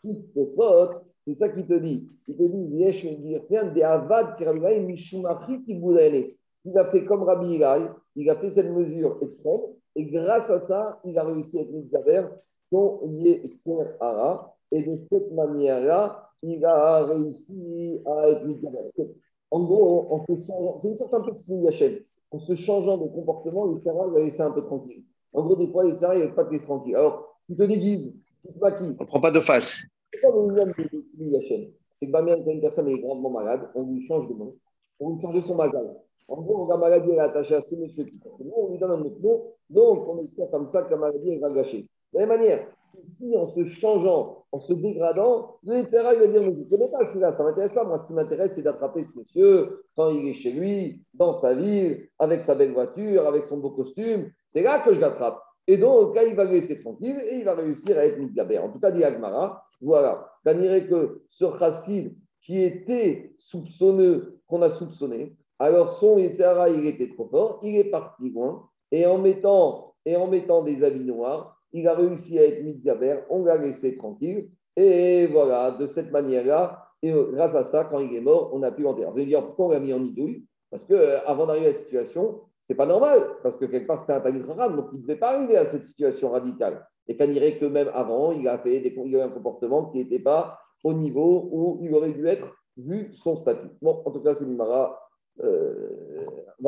qui te faute, c'est ça qu'il te dit. Il te dit, Yesh Medirfian, des Avad, Kirabilaï, Mishumachit, Il a fait comme Rabbi Ilai, il a fait cette mesure extrême, et grâce à ça, il a réussi à être Gaber, son Yetzer Hara, et de cette manière-là, il a réussi à être Gaber. En gros, changeant, c'est une sorte un peu de Hachem. En se changeant de comportement, le Sarah va laisser un peu tranquille. En gros, des fois, le Sarah, il va pas te laisser tranquille. Alors, tu te déguises, tu te maquilles. On ne prend pas de face. C'est pas le minimum de Hachem. C'est que bien quand une personne est grandement malade, on lui change de nom, on lui change son mazal. En gros, la maladie est attachée à ce monsieur qui on lui donne un autre nom, donc on espère comme ça que la maladie est gâchée. De la même manière, ici, en se changeant, en se dégradant, le Yitzhara, il va dire, je ne connais pas celui-là, ça ne m'intéresse pas. Moi, ce qui m'intéresse, c'est d'attraper ce monsieur quand il est chez lui, dans sa ville, avec sa belle voiture, avec son beau costume. C'est là que je l'attrape. Et donc, là, il va le laisser tranquille et il va réussir à être Midgaber. En tout cas, dit Agmara, voilà. Qu'on dirait que ce Chassid qui était soupçonneux, qu'on a soupçonné, alors son Yitzhara, il était trop fort, il est parti loin, et en mettant, et en mettant des habits noirs, il a réussi à être Midgaber, on l'a laissé tranquille. Et voilà, de cette manière-là, et grâce à ça, quand il est mort, on a pu l'enterrer. Vous allez dire pourquoi on l'a mis en idouille? Parce qu'avant euh, d'arriver à cette situation, c'est pas normal, parce que quelque part c'était un Talmud arabe, donc il ne devait pas arriver à cette situation radicale. Et qu'on dirait que même avant, il a fait un comportement qui n'était pas au niveau où il aurait dû être vu son statut. Bon, en tout cas, c'est une mara. Euh,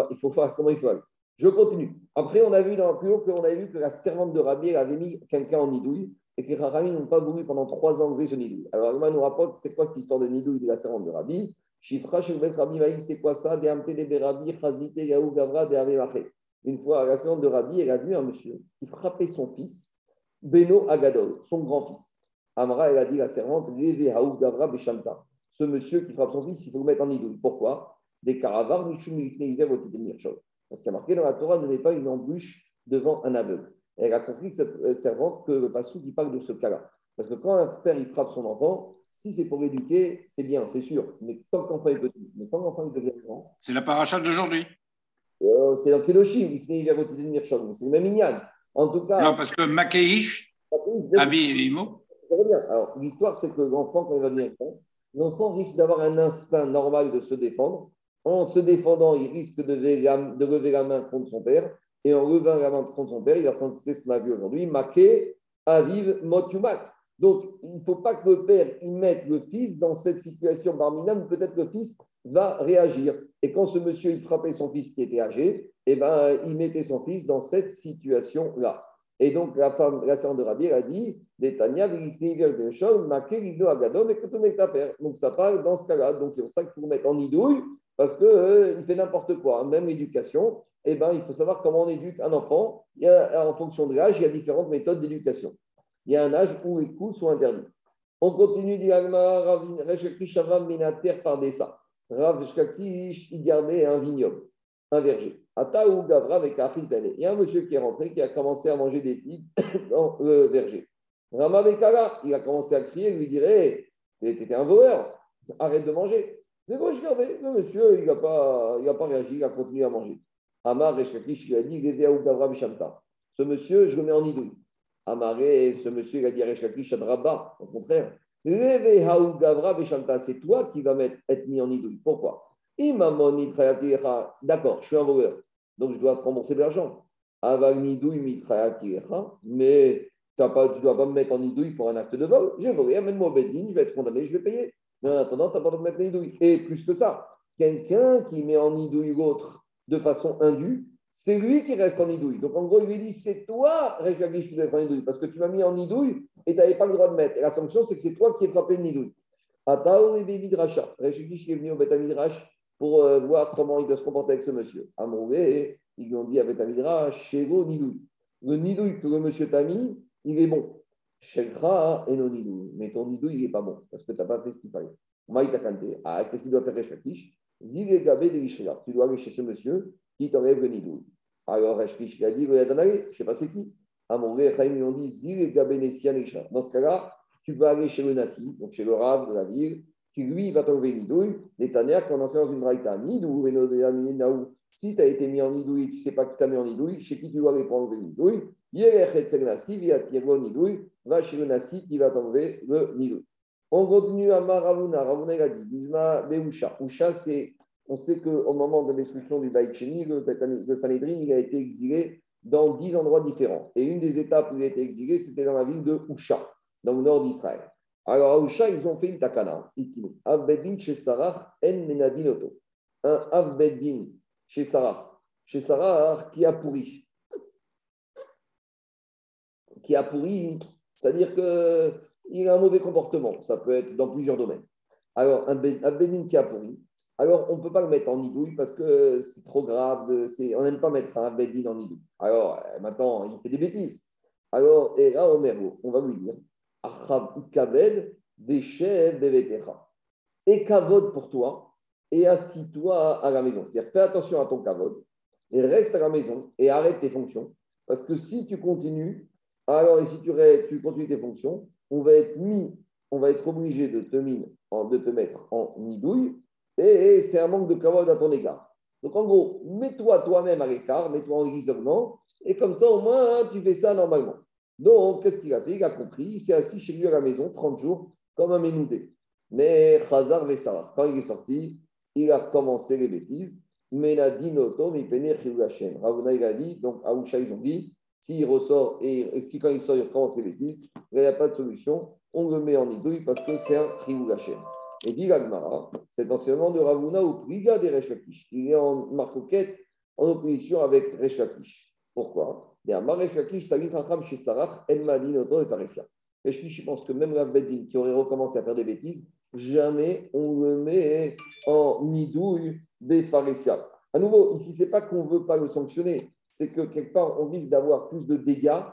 il faut voir comment il faut aller. Je continue. Après, on a vu dans plus haut qu'on a vu que la servante de Rabbi avait mis quelqu'un en nidouille et que les Rabbi n'ont pas voulu pendant trois ans enlever ce nidouille. Alors, Agma nous rapporte c'est quoi cette histoire de nidouille de la servante de Rabbi? Shifra, Shilvet, Rabbi Maïs, c'était quoi ça? Une fois, la servante de Rabbi, elle a vu un monsieur qui frappait son fils, Beno Agadol, son grand-fils. Amra, elle a dit la servante, Leve, Haou, Gavra. Ce monsieur qui frappe son fils, il faut le mettre en nidouille. Pourquoi? Des caravars, Mishum, Lifne, Hiver, Mirchol. Parce qu'il y a marqué dans la Torah, ne met pas une embûche devant un aveugle. Elle a compris, cette servante, que le passou qui parle de ce cas-là. Parce que quand un père il frappe son enfant, si c'est pour l'éduquer, c'est bien, c'est sûr. Mais tant qu'enfant est petit, mais quand l'enfant devient grand. C'est la paracha d'aujourd'hui. Euh, c'est dans Kedoshim, il finit vers côté de Mirchon, mais c'est le même Ignan. En tout cas. Non, parce que Makeish, Abi Imo. Alors, l'histoire, c'est que l'enfant, quand il va devenir grand, l'enfant risque d'avoir un instinct normal de se défendre. En se défendant, il risque de lever la, main contre son père. Et en levant la main contre son père, il va transiter ce qu'on a vu aujourd'hui. Maké, Aviv, Motumat. Donc, il ne faut pas que le père y mette le fils dans cette situation barminale où peut-être le fils va réagir. Et quand ce monsieur il frappait son fils qui était âgé, eh ben, il mettait son fils dans cette situation-là. Et donc, la femme, la sœur de Rabbi, a dit Donc, ça parle dans ce cas-là. Donc, c'est pour ça qu'il faut mettre en idouille, parce qu'il euh, fait n'importe quoi. Même l'éducation, eh ben, il faut savoir comment on éduque un enfant. Il y a, en fonction de l'âge, il y a différentes méthodes d'éducation il y a un âge où les coups sont interdits. On continue, dit Agma, Minater par. Rav Shkakish, il gardait un vignoble, un verger. Ataou Gavra avec Il y a un monsieur qui est rentré qui a commencé à manger des figues dans le verger. Rama Bekara, il a commencé à crier, il lui dirait Tu étais un voleur, arrête de manger. Mais moi, je gardais. Le monsieur, il n'a pas, pas réagi, il a continué à manger. Amar Reshkakish lui a dit Ce monsieur, je le mets en idouille. Amaré, ce monsieur, il a dit Shadraba, au contraire. C'est toi qui vas être mis en idouille. Pourquoi? D'accord, je suis un voleur, donc je dois te rembourser de l'argent. Mais tu ne dois pas me mettre en idouille pour un acte de vol. J'ai volé, amène-moi au Bedin, je vais être condamné, je vais payer. Mais en attendant, tu n'as pas de me mettre en idouille. Et plus que ça, quelqu'un qui met en idouille l'autre de façon indue, c'est lui qui reste en idouille. Donc en gros, il lui dit c'est toi, Réchakish, qui dois être en idouille, parce que tu m'as mis en idouille et tu n'avais pas le droit de mettre. Et la sanction, c'est que c'est toi qui es frappé une idouille. Atao et Midrasha. Réchakish qui est venu au Beth Midrash pour euh, voir comment il doit se comporter avec ce monsieur. Amroué, ils lui ont dit avec un Midrash, Shego Nidouille. Le nidouille que le monsieur t'a mis, il est bon. Shekra et non nidouille. Mais ton nidouille, il n'est pas bon, parce que tu n'as pas fait ce qu'il fallait. Ah, qu'est-ce qu'il doit faire Réchakish Zile Gabé de Tu dois aller chez ce monsieur qui t'enlève le nidouille. Alors, Rashkish a dit, je ne sais pas c'est qui. À Chaim, ils ont dit, Zil Dans ce cas-là, tu peux aller chez le Nassi, donc chez le Rav de la ville, qui lui va t'enlever nidouille. Les Tania, qu'on enseigne dans une braïta, nidouille, si tu as été mis en nidouille, tu ne sais pas qui t'a mis en nidouille, chez qui tu dois aller pour enlever le nidouille, va chez le Nassi qui va t'enlever le nidouille. On continue à Maravuna. Ravuna, a dit, Bisma Beusha. Usha, c'est on sait qu'au moment de destruction du Baït le, Sanhedrin il a été exilé dans dix endroits différents. Et une des étapes où il a été exilé, c'était dans la ville de Usha, dans le nord d'Israël. Alors à Usha, ils ont fait une takana, Avbeddin chez Sarah, en menadinoto. Un Avbeddin chez Sarah, chez Sarah qui a pourri. Qui a pourri, c'est-à-dire qu'il a un mauvais comportement. Ça peut être dans plusieurs domaines. Alors, un Avbeddin qui a pourri, alors on ne peut pas le mettre en nidouille parce que c'est trop grave. On n'aime pas mettre un bedin en nidouille. Alors euh, maintenant, il fait des bêtises. Alors, et là, on va lui dire et kavod pour toi, et assis-toi à la maison. C'est-à-dire, fais attention à ton kavod, et reste à la maison, et arrête tes fonctions. Parce que si tu continues, alors, et si tu, tu continues tes fonctions, on va être mis, on va être obligé de te, mettre en nidouille, et c'est un manque de kavod à ton égard. Donc en gros, mets-toi toi-même à l'écart, mets-toi en isolement, et comme ça au moins tu fais ça normalement. Donc qu'est-ce qu'il a fait? Il a compris, il s'est assis chez lui à la maison 30 jours comme un ménoudé. Mais Khazar Vessar, quand il est sorti, il a recommencé les bêtises. Mais la dinoto, mais Ravuna, il a dit, donc ils ont dit, s'il ressort et si quand il sort, il recommence les bêtises, il n'y a pas de solution, on le met en idouille parce que c'est un Chiyou et dit l'Agmara, cet enseignement de Ravuna au Priga des Rechakish. Il est en marcoquette en opposition avec Resh Lakish. Pourquoi? Lakish, Tagit Racham chez Sarach, El Madin, Oto et Lakish pense que même Rav Beddin, qui aurait recommencé à faire des bêtises, jamais on le met en nidouille des pharisiens. À nouveau, ici, ce n'est pas qu'on ne veut pas le sanctionner, c'est que quelque part, on risque d'avoir plus de dégâts,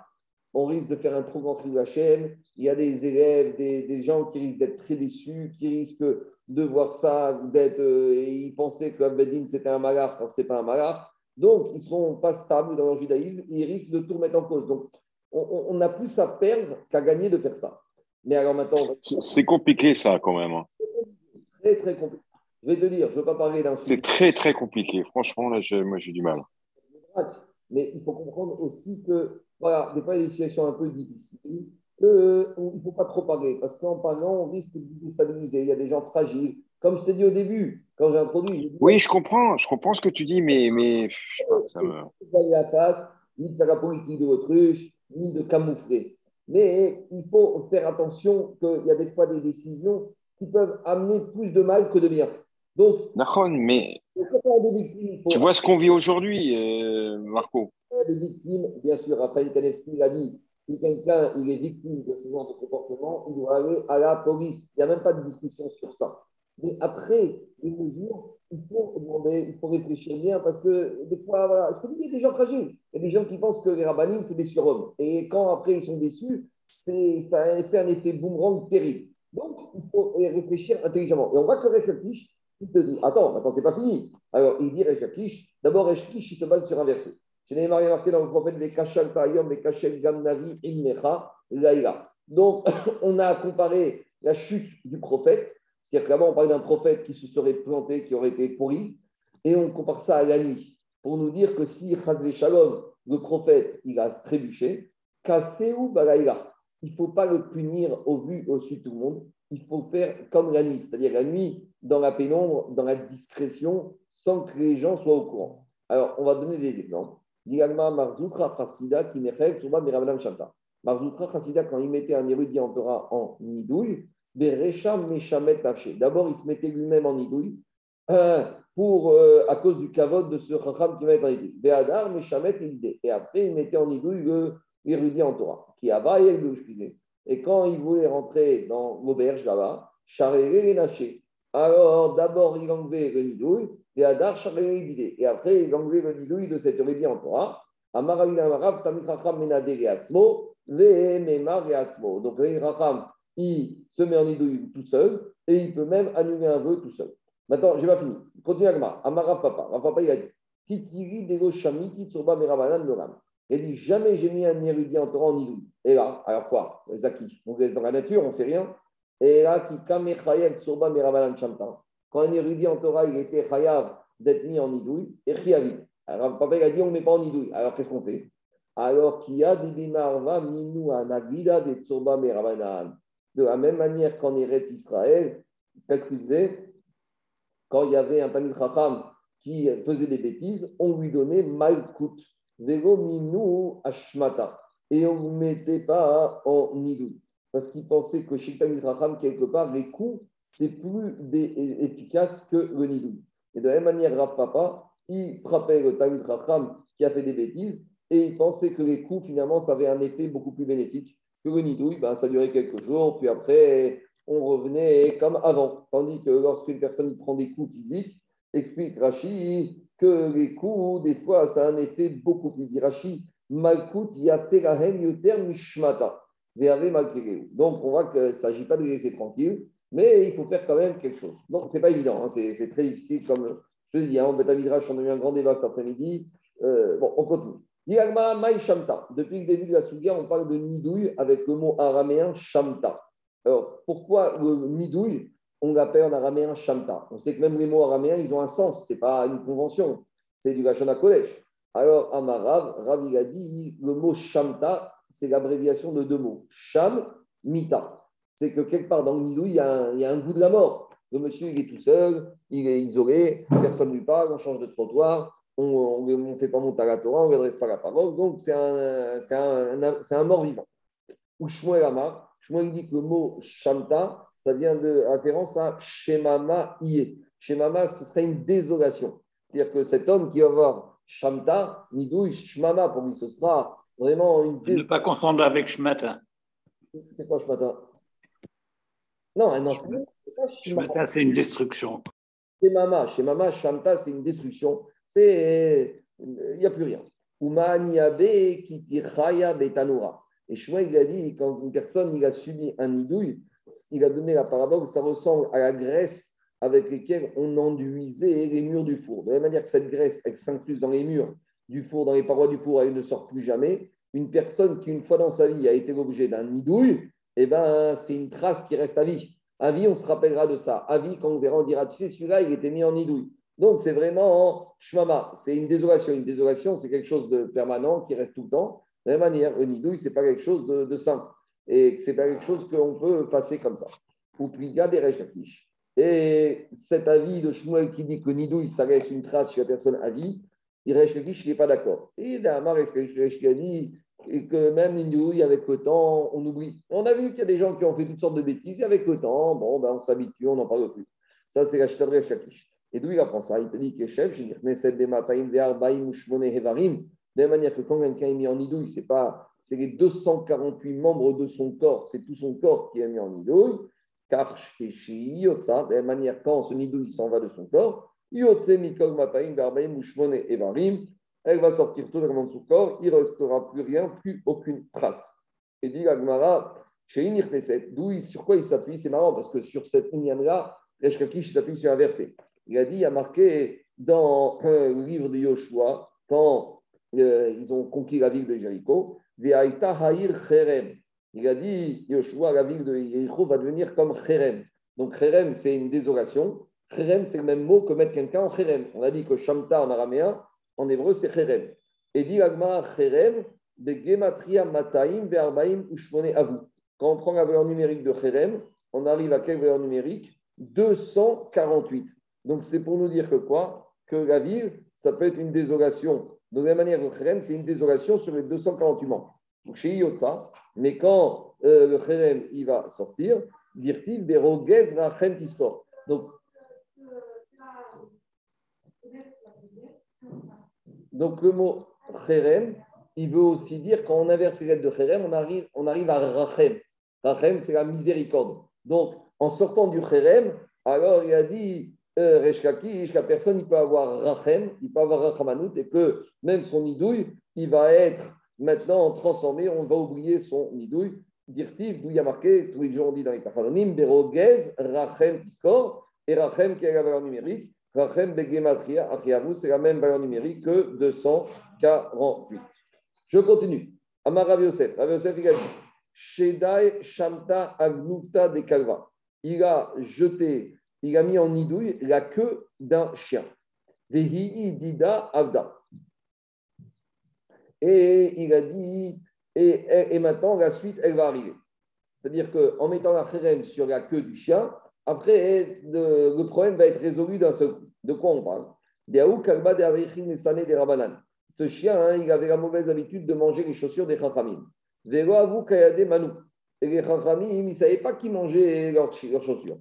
on risque de faire un trop grand de chaîne, il y a des élèves, des, gens qui risquent d'être très déçus, qui risquent de voir ça, d'être, euh, et ils pensaient que Abedin c'était un malach, alors ce n'est pas un malach. Donc, ils ne sont pas stables dans leur judaïsme, ils risquent de tout remettre en cause. Donc, on, a plus à perdre qu'à gagner de faire ça. Mais alors maintenant. C'est compliqué ça quand même. Hein. Très, très compliqué. Je vais te dire, je ne veux pas parler d'un C'est très, très compliqué. Franchement, là, moi, j'ai du mal. Mais il faut comprendre aussi que, voilà, des fois, il y a des situations un peu difficiles, qu'il euh, ne faut pas trop parler, parce qu'en parlant, on risque de déstabiliser. Il y a des gens fragiles. Comme je t'ai dit au début, quand j'ai introduit. oui, je comprends, je comprends ce que tu dis, mais. mais ça me. la face, ni de faire la politique de l'autruche, ni de camoufler. Mais il faut faire attention qu'il y a des fois des décisions qui peuvent amener plus de mal que de bien. Donc, mais tu vois ce qu'on vit aujourd'hui, euh, Marco? Les victimes, bien sûr, Raphaël Kanevski l'a dit, si quelqu'un il est victime de ce genre de comportement, il doit aller à la police. Il n'y a même pas de discussion sur ça. Mais après les mesures, il faut demander, il faut réfléchir bien parce que des fois, voilà, je te dis, il y a des gens fragiles. Il y a des gens qui pensent que les rabbinines, c'est des surhommes. Et quand après ils sont déçus, ça fait un effet boomerang terrible. Donc, il faut réfléchir intelligemment. Et on voit que réfléchir il te dit Attends, maintenant, c'est pas fini. Alors, il dit. D'abord, il se base sur un verset. Je n'ai pas marqué dans le prophète Vekashal Tayom, Vekashal Gamnavi, Imnecha, Laïla. Donc, on a comparé la chute du prophète, c'est-à-dire qu'avant, on parlait d'un prophète qui se serait planté, qui aurait été pourri, et on compare ça à la pour nous dire que si Chazve Shalom, le prophète, il a trébuché, Kaseu Balaïla, il ne faut pas le punir au vu, au-dessus de tout le monde, il faut faire comme la nuit, c'est-à-dire la nuit dans la pénombre, dans la discrétion, sans que les gens soient au courant. Alors, on va donner des exemples. Marzoutra Chasida, quand il mettait un érudit en Torah en nidouille, Tafché. D'abord, il se mettait lui-même en nidouille pour, euh, à cause du kavod de ce Chacham qui mettait en nidouille. L'idée. Et après, il mettait en nidouille l'érudit en Torah, qui a et le Et quand il voulait rentrer dans l'auberge là-bas, Charéré les alors, d'abord, il enlevait le nidouille, et Adar Et après, il enlevait le nidouille de cette rédie en Torah. Amaravina Tamit Racham Menade Reatzmo, Memar Reatzmo. Donc, le Racham, il se met en nidouille tout seul, et il peut même annuler un vœu tout seul. Maintenant, je vais finir. Continue Agma. Amarav Papa. Papa, il a dit Titiri Dego Shamiti Tsurba Meravanan Noram. Il a dit Jamais j'ai mis un érudit en Torah en nidouille. Et là, alors quoi? Zaki, on laisse dans la nature, on ne fait rien. Et là, qui tsurba Quand un érudit en Torah, il était chayav d'être mis en idouille, et chiavi. Alors, papa a dit, on ne met pas en idouille. Alors, qu'est-ce qu'on fait? Alors, qu'il y a minu anagida de tsurba meravanan. De la même manière qu'en Eretz Israël, qu'est-ce qu'il faisait? Quand il y avait un Tamil Chacham qui faisait des bêtises, on lui donnait malkut. Ashmata. Et on ne mettait pas en idouille parce qu'il pensait que chez Raham, quelque part, les coups, c'est plus efficace que le nidouille. Et de la même manière, Rav Papa, il frappait le Tamil Raham qui a fait des bêtises et il pensait que les coups, finalement, ça avait un effet beaucoup plus bénéfique que le nidouille. Ben, ça durait quelques jours, puis après, on revenait comme avant. Tandis que lorsqu'une personne prend des coups physiques, explique Rashi que les coups, des fois, ça a un effet beaucoup plus. Yaterahem Yoter Mishmata. Donc, on voit qu'il ne s'agit pas de les laisser tranquilles, mais il faut faire quand même quelque chose. Donc, ce n'est pas évident, hein, c'est très difficile. Comme je dis, hein, Betavidrash, on a eu un grand débat cet après-midi. Euh, bon, on continue. Depuis le début de la Souga, on parle de nidouille avec le mot araméen shamta. Alors, pourquoi le nidouille, on l'appelle en araméen shamta On sait que même les mots araméens, ils ont un sens, ce n'est pas une convention, c'est du Vachana Kodesh. Alors, Amarav, Rav, il a dit le mot shamta, c'est l'abréviation de deux mots. Sham, mita. C'est que quelque part dans le Nidou, il y, a un, goût de la mort. Le monsieur, il est tout seul, il est isolé, personne ne lui parle, on change de trottoir, on ne fait pas monter à la Torah, on ne redresse pas la parole. Donc, c'est un, un, mort vivant. Ou Shmuel Amar, Shmuel dit que le mot Shamta, ça vient de référence à Shemama Iye. Shemama, ce serait une désolation. C'est-à-dire que cet homme qui va voir Shamta, Nidouille, Shmama, pour lui, ce sera vraiment une. Ne pas confondre avec Shmata. C'est quoi Shmata? Non, non, c'est Shmata, c'est une destruction. Chez Mama, chez Mama, Shamta, c'est une destruction. C'est. Il n'y a plus rien. Umaniabe, Kitiraya, Betanura. Et Shmuel, il a dit, quand une personne il a subi un nidouille, il a donné la parabole, ça ressemble à la graisse avec laquelle on enduisait les murs du four. De la même manière que cette graisse, elle s'incruse dans les murs du four, dans les parois du four, elle ne sort plus jamais. Une personne qui, une fois dans sa vie, a été l'objet d'un nidouille, eh ben, c'est une trace qui reste à vie. À vie, on se rappellera de ça. À vie, quand on verra, on dira, tu sais, celui-là, il était mis en nidouille. Donc, c'est vraiment shmama. C'est une désolation. Une désolation, c'est quelque chose de permanent qui reste tout le temps. De la même manière, le nidouille, ce n'est pas quelque chose de, simple. Et ce n'est pas quelque chose qu'on peut passer comme ça. Ou pliga des Et cet avis de Shmuel qui dit que nidouille, ça laisse une trace chez la personne à vie, il n'est pas d'accord. Et Damar dit que même nidouille, avec le temps, on oublie. On a vu qu'il y a des gens qui ont fait toutes sortes de bêtises, et avec le temps, bon, ben, on s'habitue, on n'en parle plus. Ça, c'est la Shakish. Et d'où il apprend ça Il te dit que chef, je dis, de la même manière que quand quelqu'un est mis en nidouille, c'est pas, c'est les 248 membres de son corps, c'est tout son corps qui est mis en nidouille. Car de la même manière, quand ce nidouille s'en va de son corps, elle va sortir tout de son corps, il ne restera plus rien, plus aucune trace. Et dit Agmara, d'où sur quoi il s'appuie C'est marrant parce que sur cette inyan-là, Reshkakish s'appuie sur un verset. Il a dit, il a marqué dans le livre de Yoshua, quand euh, ils ont conquis la ville de Jéricho. Il a dit, Yoshua, la ville de Jéricho va devenir comme Cherem. Donc Cherem, c'est une désolation. Cherem, c'est le même mot que mettre quelqu'un en Cherem. On a dit que Shamta en araméen, en hébreu, c'est Cherem. Et dit Agma Cherem, Gematria Mataim, Be'arbaim, Ushmone Avu. Quand on prend la valeur numérique de Cherem, on arrive à quelle valeur numérique? 248. Donc c'est pour nous dire que quoi? Que la ville, ça peut être une désolation de la manière, le Kherem, c'est une désolation sur les 248 membres. Donc, chez Yotza, mais quand euh, le Kherem il va sortir, dire-t-il, Berogez Rachem Tisport. Donc, donc, le mot Kherem, il veut aussi dire, quand on inverse les lettres de Kherem, on arrive, on arrive à Rachem. Rachem, c'est la miséricorde. Donc, en sortant du Kherem, alors il a dit Reshkaki, la personne, il peut avoir Rachem, il peut avoir Rachamanout, et que même son nidouille, il va être maintenant transformé, on va oublier son nidouille. Dirtiv, d'où il y a marqué, tous les jours on dit dans les Tachalonim, Berogez, Rachem Tiskor, et Rachem qui est la valeur numérique, Rachem Begematria, Achiavou, c'est la même valeur numérique que 248. Je continue. Amar Rav Yosef, Rav Yosef, il a dit, Shedai Shamta Agnufta de Kalva. Il a jeté il a mis en nidouille la queue d'un chien. Avda. Et il a dit, et, et, maintenant la suite, elle va arriver. C'est-à-dire qu'en mettant la khérem sur la queue du chien, après, le, problème va être résolu d'un seul coup. De quoi on parle? Ce chien, hein, il avait la mauvaise habitude de manger les chaussures des chachamim. Et les chachamim, ils ne savaient pas qui mangeait leurs chaussures.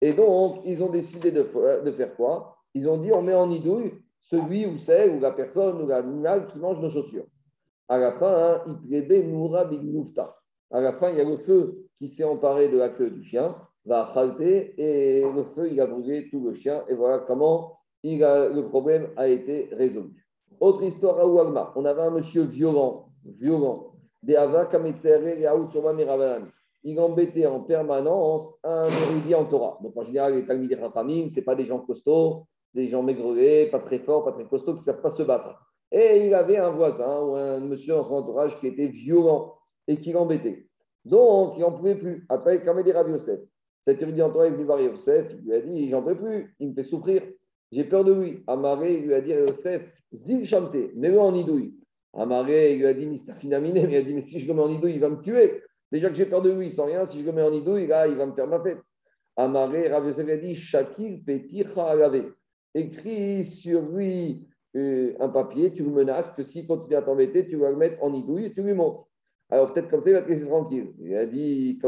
Et donc, ils ont décidé de, faire quoi? Ils ont dit on met en nidouille celui ou celle ou la personne ou l'animal qui mange nos chaussures. À la fin, hein, il Noura À la fin, il y a le feu qui s'est emparé de la queue du chien, va halter et le feu, il a brûlé tout le chien. Et voilà comment il a, le problème a été résolu. Autre histoire à Ouagma. On avait un monsieur violent, violent. Il embêtait en permanence un érudit en Torah. Donc en général, les Talmidei Chachamim, ce n'est pas des gens costauds, des gens maigrelés, pas très forts, pas très costauds, qui ne savent pas se battre. Et il avait un voisin ou un monsieur dans son entourage qui était violent et qui l'embêtait. Donc, il n'en pouvait plus. Après, quand il dit Yosef, cet érudit en Torah est venu voir Yosef, il lui a dit J'en peux plus, il me fait souffrir, j'ai peur de lui. Amaré, lui a dit Yosef, Zil Shamte, mets-le en idouille. Amaré, il lui a dit Mistafinamine, mais il a dit Mais si je le mets en idouille, il va me tuer. Déjà que j'ai peur de lui, sans rien, si je le mets en idouille, là, il va me faire ma fête. Amaré, Rav Yosef a dit Shakir Peticha Agave. Écris sur lui euh, un papier, tu le menaces que s'il continue à t'embêter, tu vas le mettre en idouille et tu lui montres. Alors peut-être comme ça, il va te laisser tranquille. Il a dit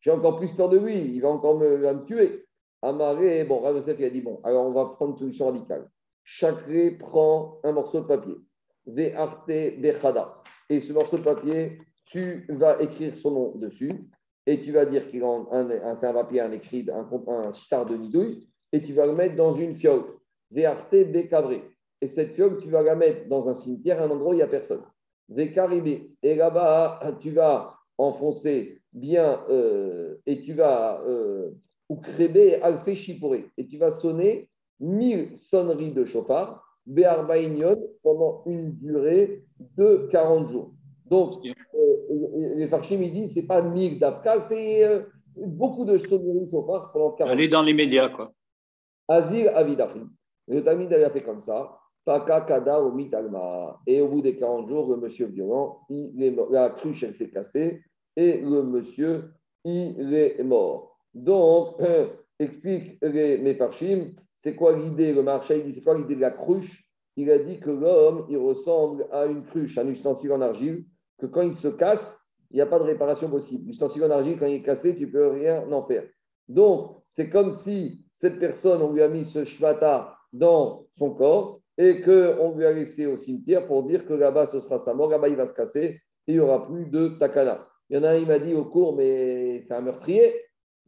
J'ai encore plus peur de lui, il va encore me, me tuer. Amaré, bon, Yosef, il a dit bon, alors on va prendre une solution radicale. Chacré prend un morceau de papier. Ve'arte bechada. Et ce morceau de papier, tu vas écrire son nom dessus et tu vas dire qu'il a un, un, c'est un papier, un écrit, un, un star de nidouille et tu vas le mettre dans une fiole. Ve'arte becabré. Et cette fiole, tu vas la mettre dans un cimetière, un endroit où il n'y a personne. Ve'caribé. Et là-bas, tu vas enfoncer bien euh, et tu vas euh, ou crébé alfé chiporé et tu vas sonner mille sonneries de chauffard béarbaïnion pendant une durée de 40 jours. Donc, euh, les farchim, ils disent, c'est pas mille d'Afka, c'est euh, beaucoup de sonneries de chauffard pendant 40 jours. Aller dans les médias, quoi. Azir Avidachim. Le Tamid avait fait comme ça. Paka Kada Omit Alma. Et au bout des 40 jours, le monsieur violent, il est mort. la cruche, elle s'est cassée et le monsieur, il est mort. Donc, explique les Mefarchim, c'est quoi l'idée Le marché, c'est quoi l'idée de la cruche? Il a dit que l'homme, il ressemble à une cruche, un ustensile en argile, que quand il se casse, il n'y a pas de réparation possible. L'ustensile en argile, quand il est cassé, tu ne peux rien en faire. Donc, c'est comme si cette personne, on lui a mis ce shvata dans son corps et qu'on lui a laissé au cimetière pour dire que là-bas, ce sera sa mort, là-bas, il va se casser et il n'y aura plus de takana. Il y en a un, il m'a dit au cours, mais c'est un meurtrier.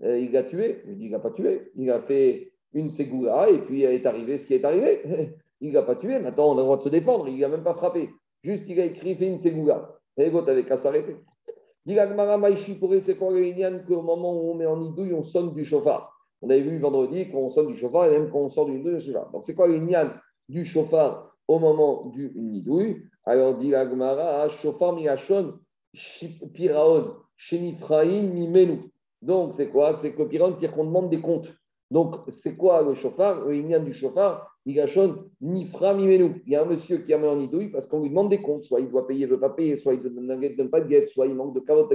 Euh, il l'a tué. Il n'a pas tué. Il a fait une ségoula et puis est arrivé ce qui est arrivé. il l'a pas tué. Maintenant, on a le droit de se défendre. Il n'a même pas frappé. Juste, il a écrit, fait une ségoula. Et l'autre avait qu'à s'arrêter. Dit c'est quoi le qu'au moment où on met en idouille, on sonne du chauffard. On avait vu vendredi qu'on sonne du chauffard et même quand on sort du nidouille. Donc, c'est quoi le du chauffard au moment du nidouille Alors, dit Agmara, chauffard miachon, piraon, chenifraim mimenu. Donc, c'est quoi? C'est que piraon, c'est-à-dire qu'on demande des comptes. Donc, c'est quoi le chauffard? Le inyan du chauffard, migashon, nifra mimenu. Il y a un monsieur qui a mis en idouille parce qu'on lui demande des comptes. Soit il doit payer, il ne veut pas payer, soit il ne donne pas de guette, soit il manque de kavot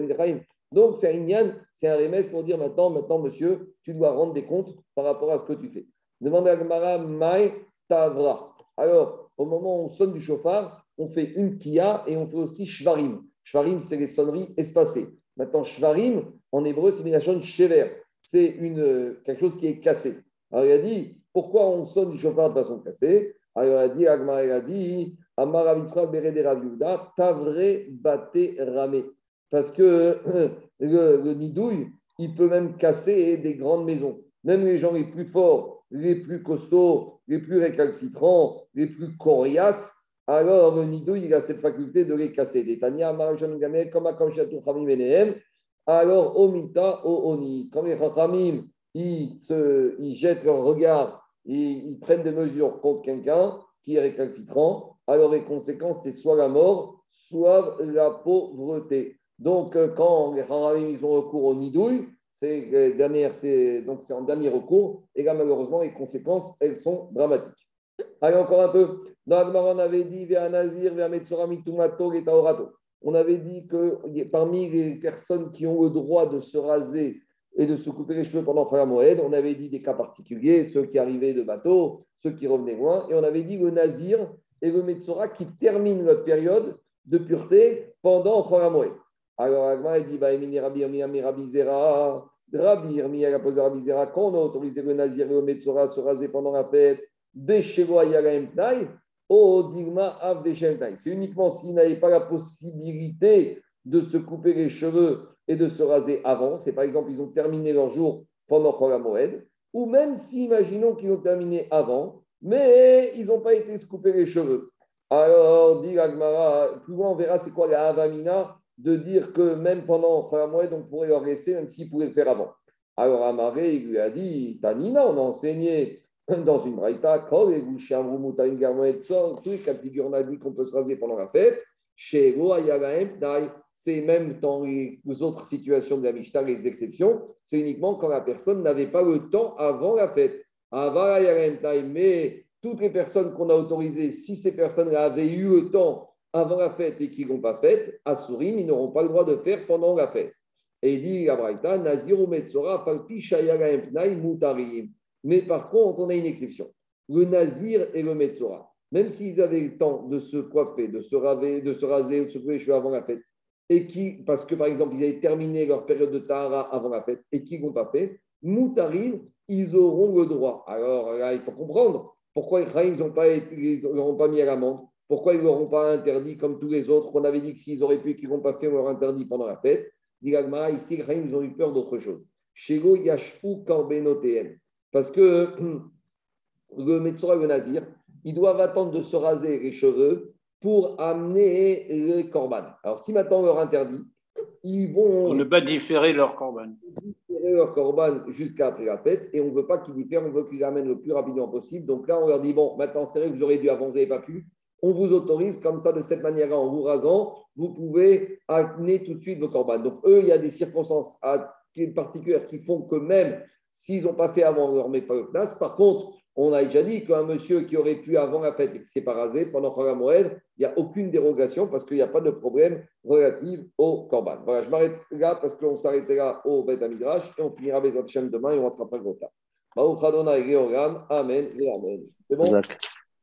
Donc, c'est un inyan, c'est un remès pour dire maintenant, maintenant, monsieur, tu dois rendre des comptes par rapport à ce que tu fais. Demande à Gemara, Mai Tavra. Alors, au moment où on sonne du chauffard, on fait une kia et on fait aussi shvarim. Shvarim, c'est les sonneries espacées. Maintenant, shvarim, en hébreu, c'est une shever. C'est une, quelque chose qui est cassé. Alors, il a dit, pourquoi on sonne du chauffard de façon cassée? Alors, il a dit, Agmar, il a dit, Amar Berede Tavre Bate. Parce que le, le nidouille, il peut même casser des grandes maisons. Même les gens les plus forts, les plus costauds, les plus récalcitrants, les plus coriaces, alors le nido, il a cette faculté de les casser. Des Tania, comme alors Omita, Oni. Quand les Chachamim, ils, ils jettent leur regard, ils, ils prennent des mesures contre quelqu'un qui est récalcitrant, alors les conséquences, c'est soit la mort, soit la pauvreté. Donc, euh, quand les Chachamim, ils ont recours au nidouille, c'est euh, c'est donc c'est en dernier recours. Et là, malheureusement, les conséquences, elles sont dramatiques. Allez, encore un peu. Dans on avait dit vers Nazir, vers et Taorato. On avait dit que parmi les personnes qui ont le droit de se raser et de se couper les cheveux pendant Moed, on avait dit des cas particuliers, ceux qui arrivaient de bateau, ceux qui revenaient loin, et on avait dit le Nazir et le Metsora qui terminent leur période de pureté pendant Moed. Alors Agma dit bah, Rabbi Rabbi Rabbi Irmi a posé Rabbi Zera, quand on a autorisé le Nazir et le Metsora à se raser pendant la fête, c'est uniquement s'il n'avait pas la possibilité de se couper les cheveux et de se raser avant. C'est par exemple, ils ont terminé leur jour pendant Moed, ou même si, imaginons qu'ils ont terminé avant, mais ils n'ont pas été se couper les cheveux. Alors, dit Agmara, plus loin on verra c'est quoi la Avamina de dire que même pendant Moed, on pourrait leur laisser, même s'ils pouvaient le faire avant. Alors Amaré, il lui a dit, Tanina, on a enseigné dans une braïta, tous les cas de figure, on a dit qu'on peut se raser pendant la fête. Chez c'est même dans les autres situations de la Mishnah, les exceptions, c'est uniquement quand la personne n'avait pas le temps avant la fête. Mais toutes les personnes qu'on a autorisées, si ces personnes avaient eu le temps avant la fête et qui n'ont pas fait, à Sourim, ils n'auront pas le droit de faire pendant la fête. Et il dit la Braïta, Naziru Metzora, Falpi Mutarim. Mais par contre, on a une exception. Le nazir et le metzora. Même s'ils avaient le temps de se coiffer, de se, raser, de se raser ou de se couper les cheveux avant la fête, et qui, parce que par exemple, ils avaient terminé leur période de tahara avant la fête et qui n'ont pas fait, moutarim, ils auront le droit. Alors là, il faut comprendre pourquoi les n'ont pas, pas mis à l'amende, pourquoi ils ne l'auront pas interdit comme tous les autres. On avait dit que s'ils auraient pu, qu'ils n'ont pas fait, on leur interdit pendant la fête. Digagma, ici, les ils ont eu peur d'autre chose. Shego Yashou Korbenotem. Parce que le Metzora le Nazir, ils doivent attendre de se raser les cheveux pour amener les corbanes. Alors, si maintenant on leur interdit, ils vont. On ne pas différer leur corban. Différer leur corban jusqu'à après la fête et on ne veut pas qu'ils diffèrent, on veut qu'ils ramènent le plus rapidement possible. Donc là, on leur dit bon, maintenant, c'est vrai que vous aurez dû avancer, pas pu. On vous autorise comme ça, de cette manière-là, en vous rasant, vous pouvez amener tout de suite vos corbanes. Donc, eux, il y a des circonstances particulières qui font que même s'ils n'ont pas fait avant, on ne leur met pas le. Par contre, on a déjà dit qu'un monsieur qui aurait pu avant la fête et qui s'est pas rasé pendant Moed, il n'y a aucune dérogation parce qu'il n'y a pas de problème relatif au Corban. Voilà, je m'arrête là parce qu'on s'arrêtera au Bet Midrash et on finira les Hachem demain et on rentrera pas le Amen et Amen. C'est bon?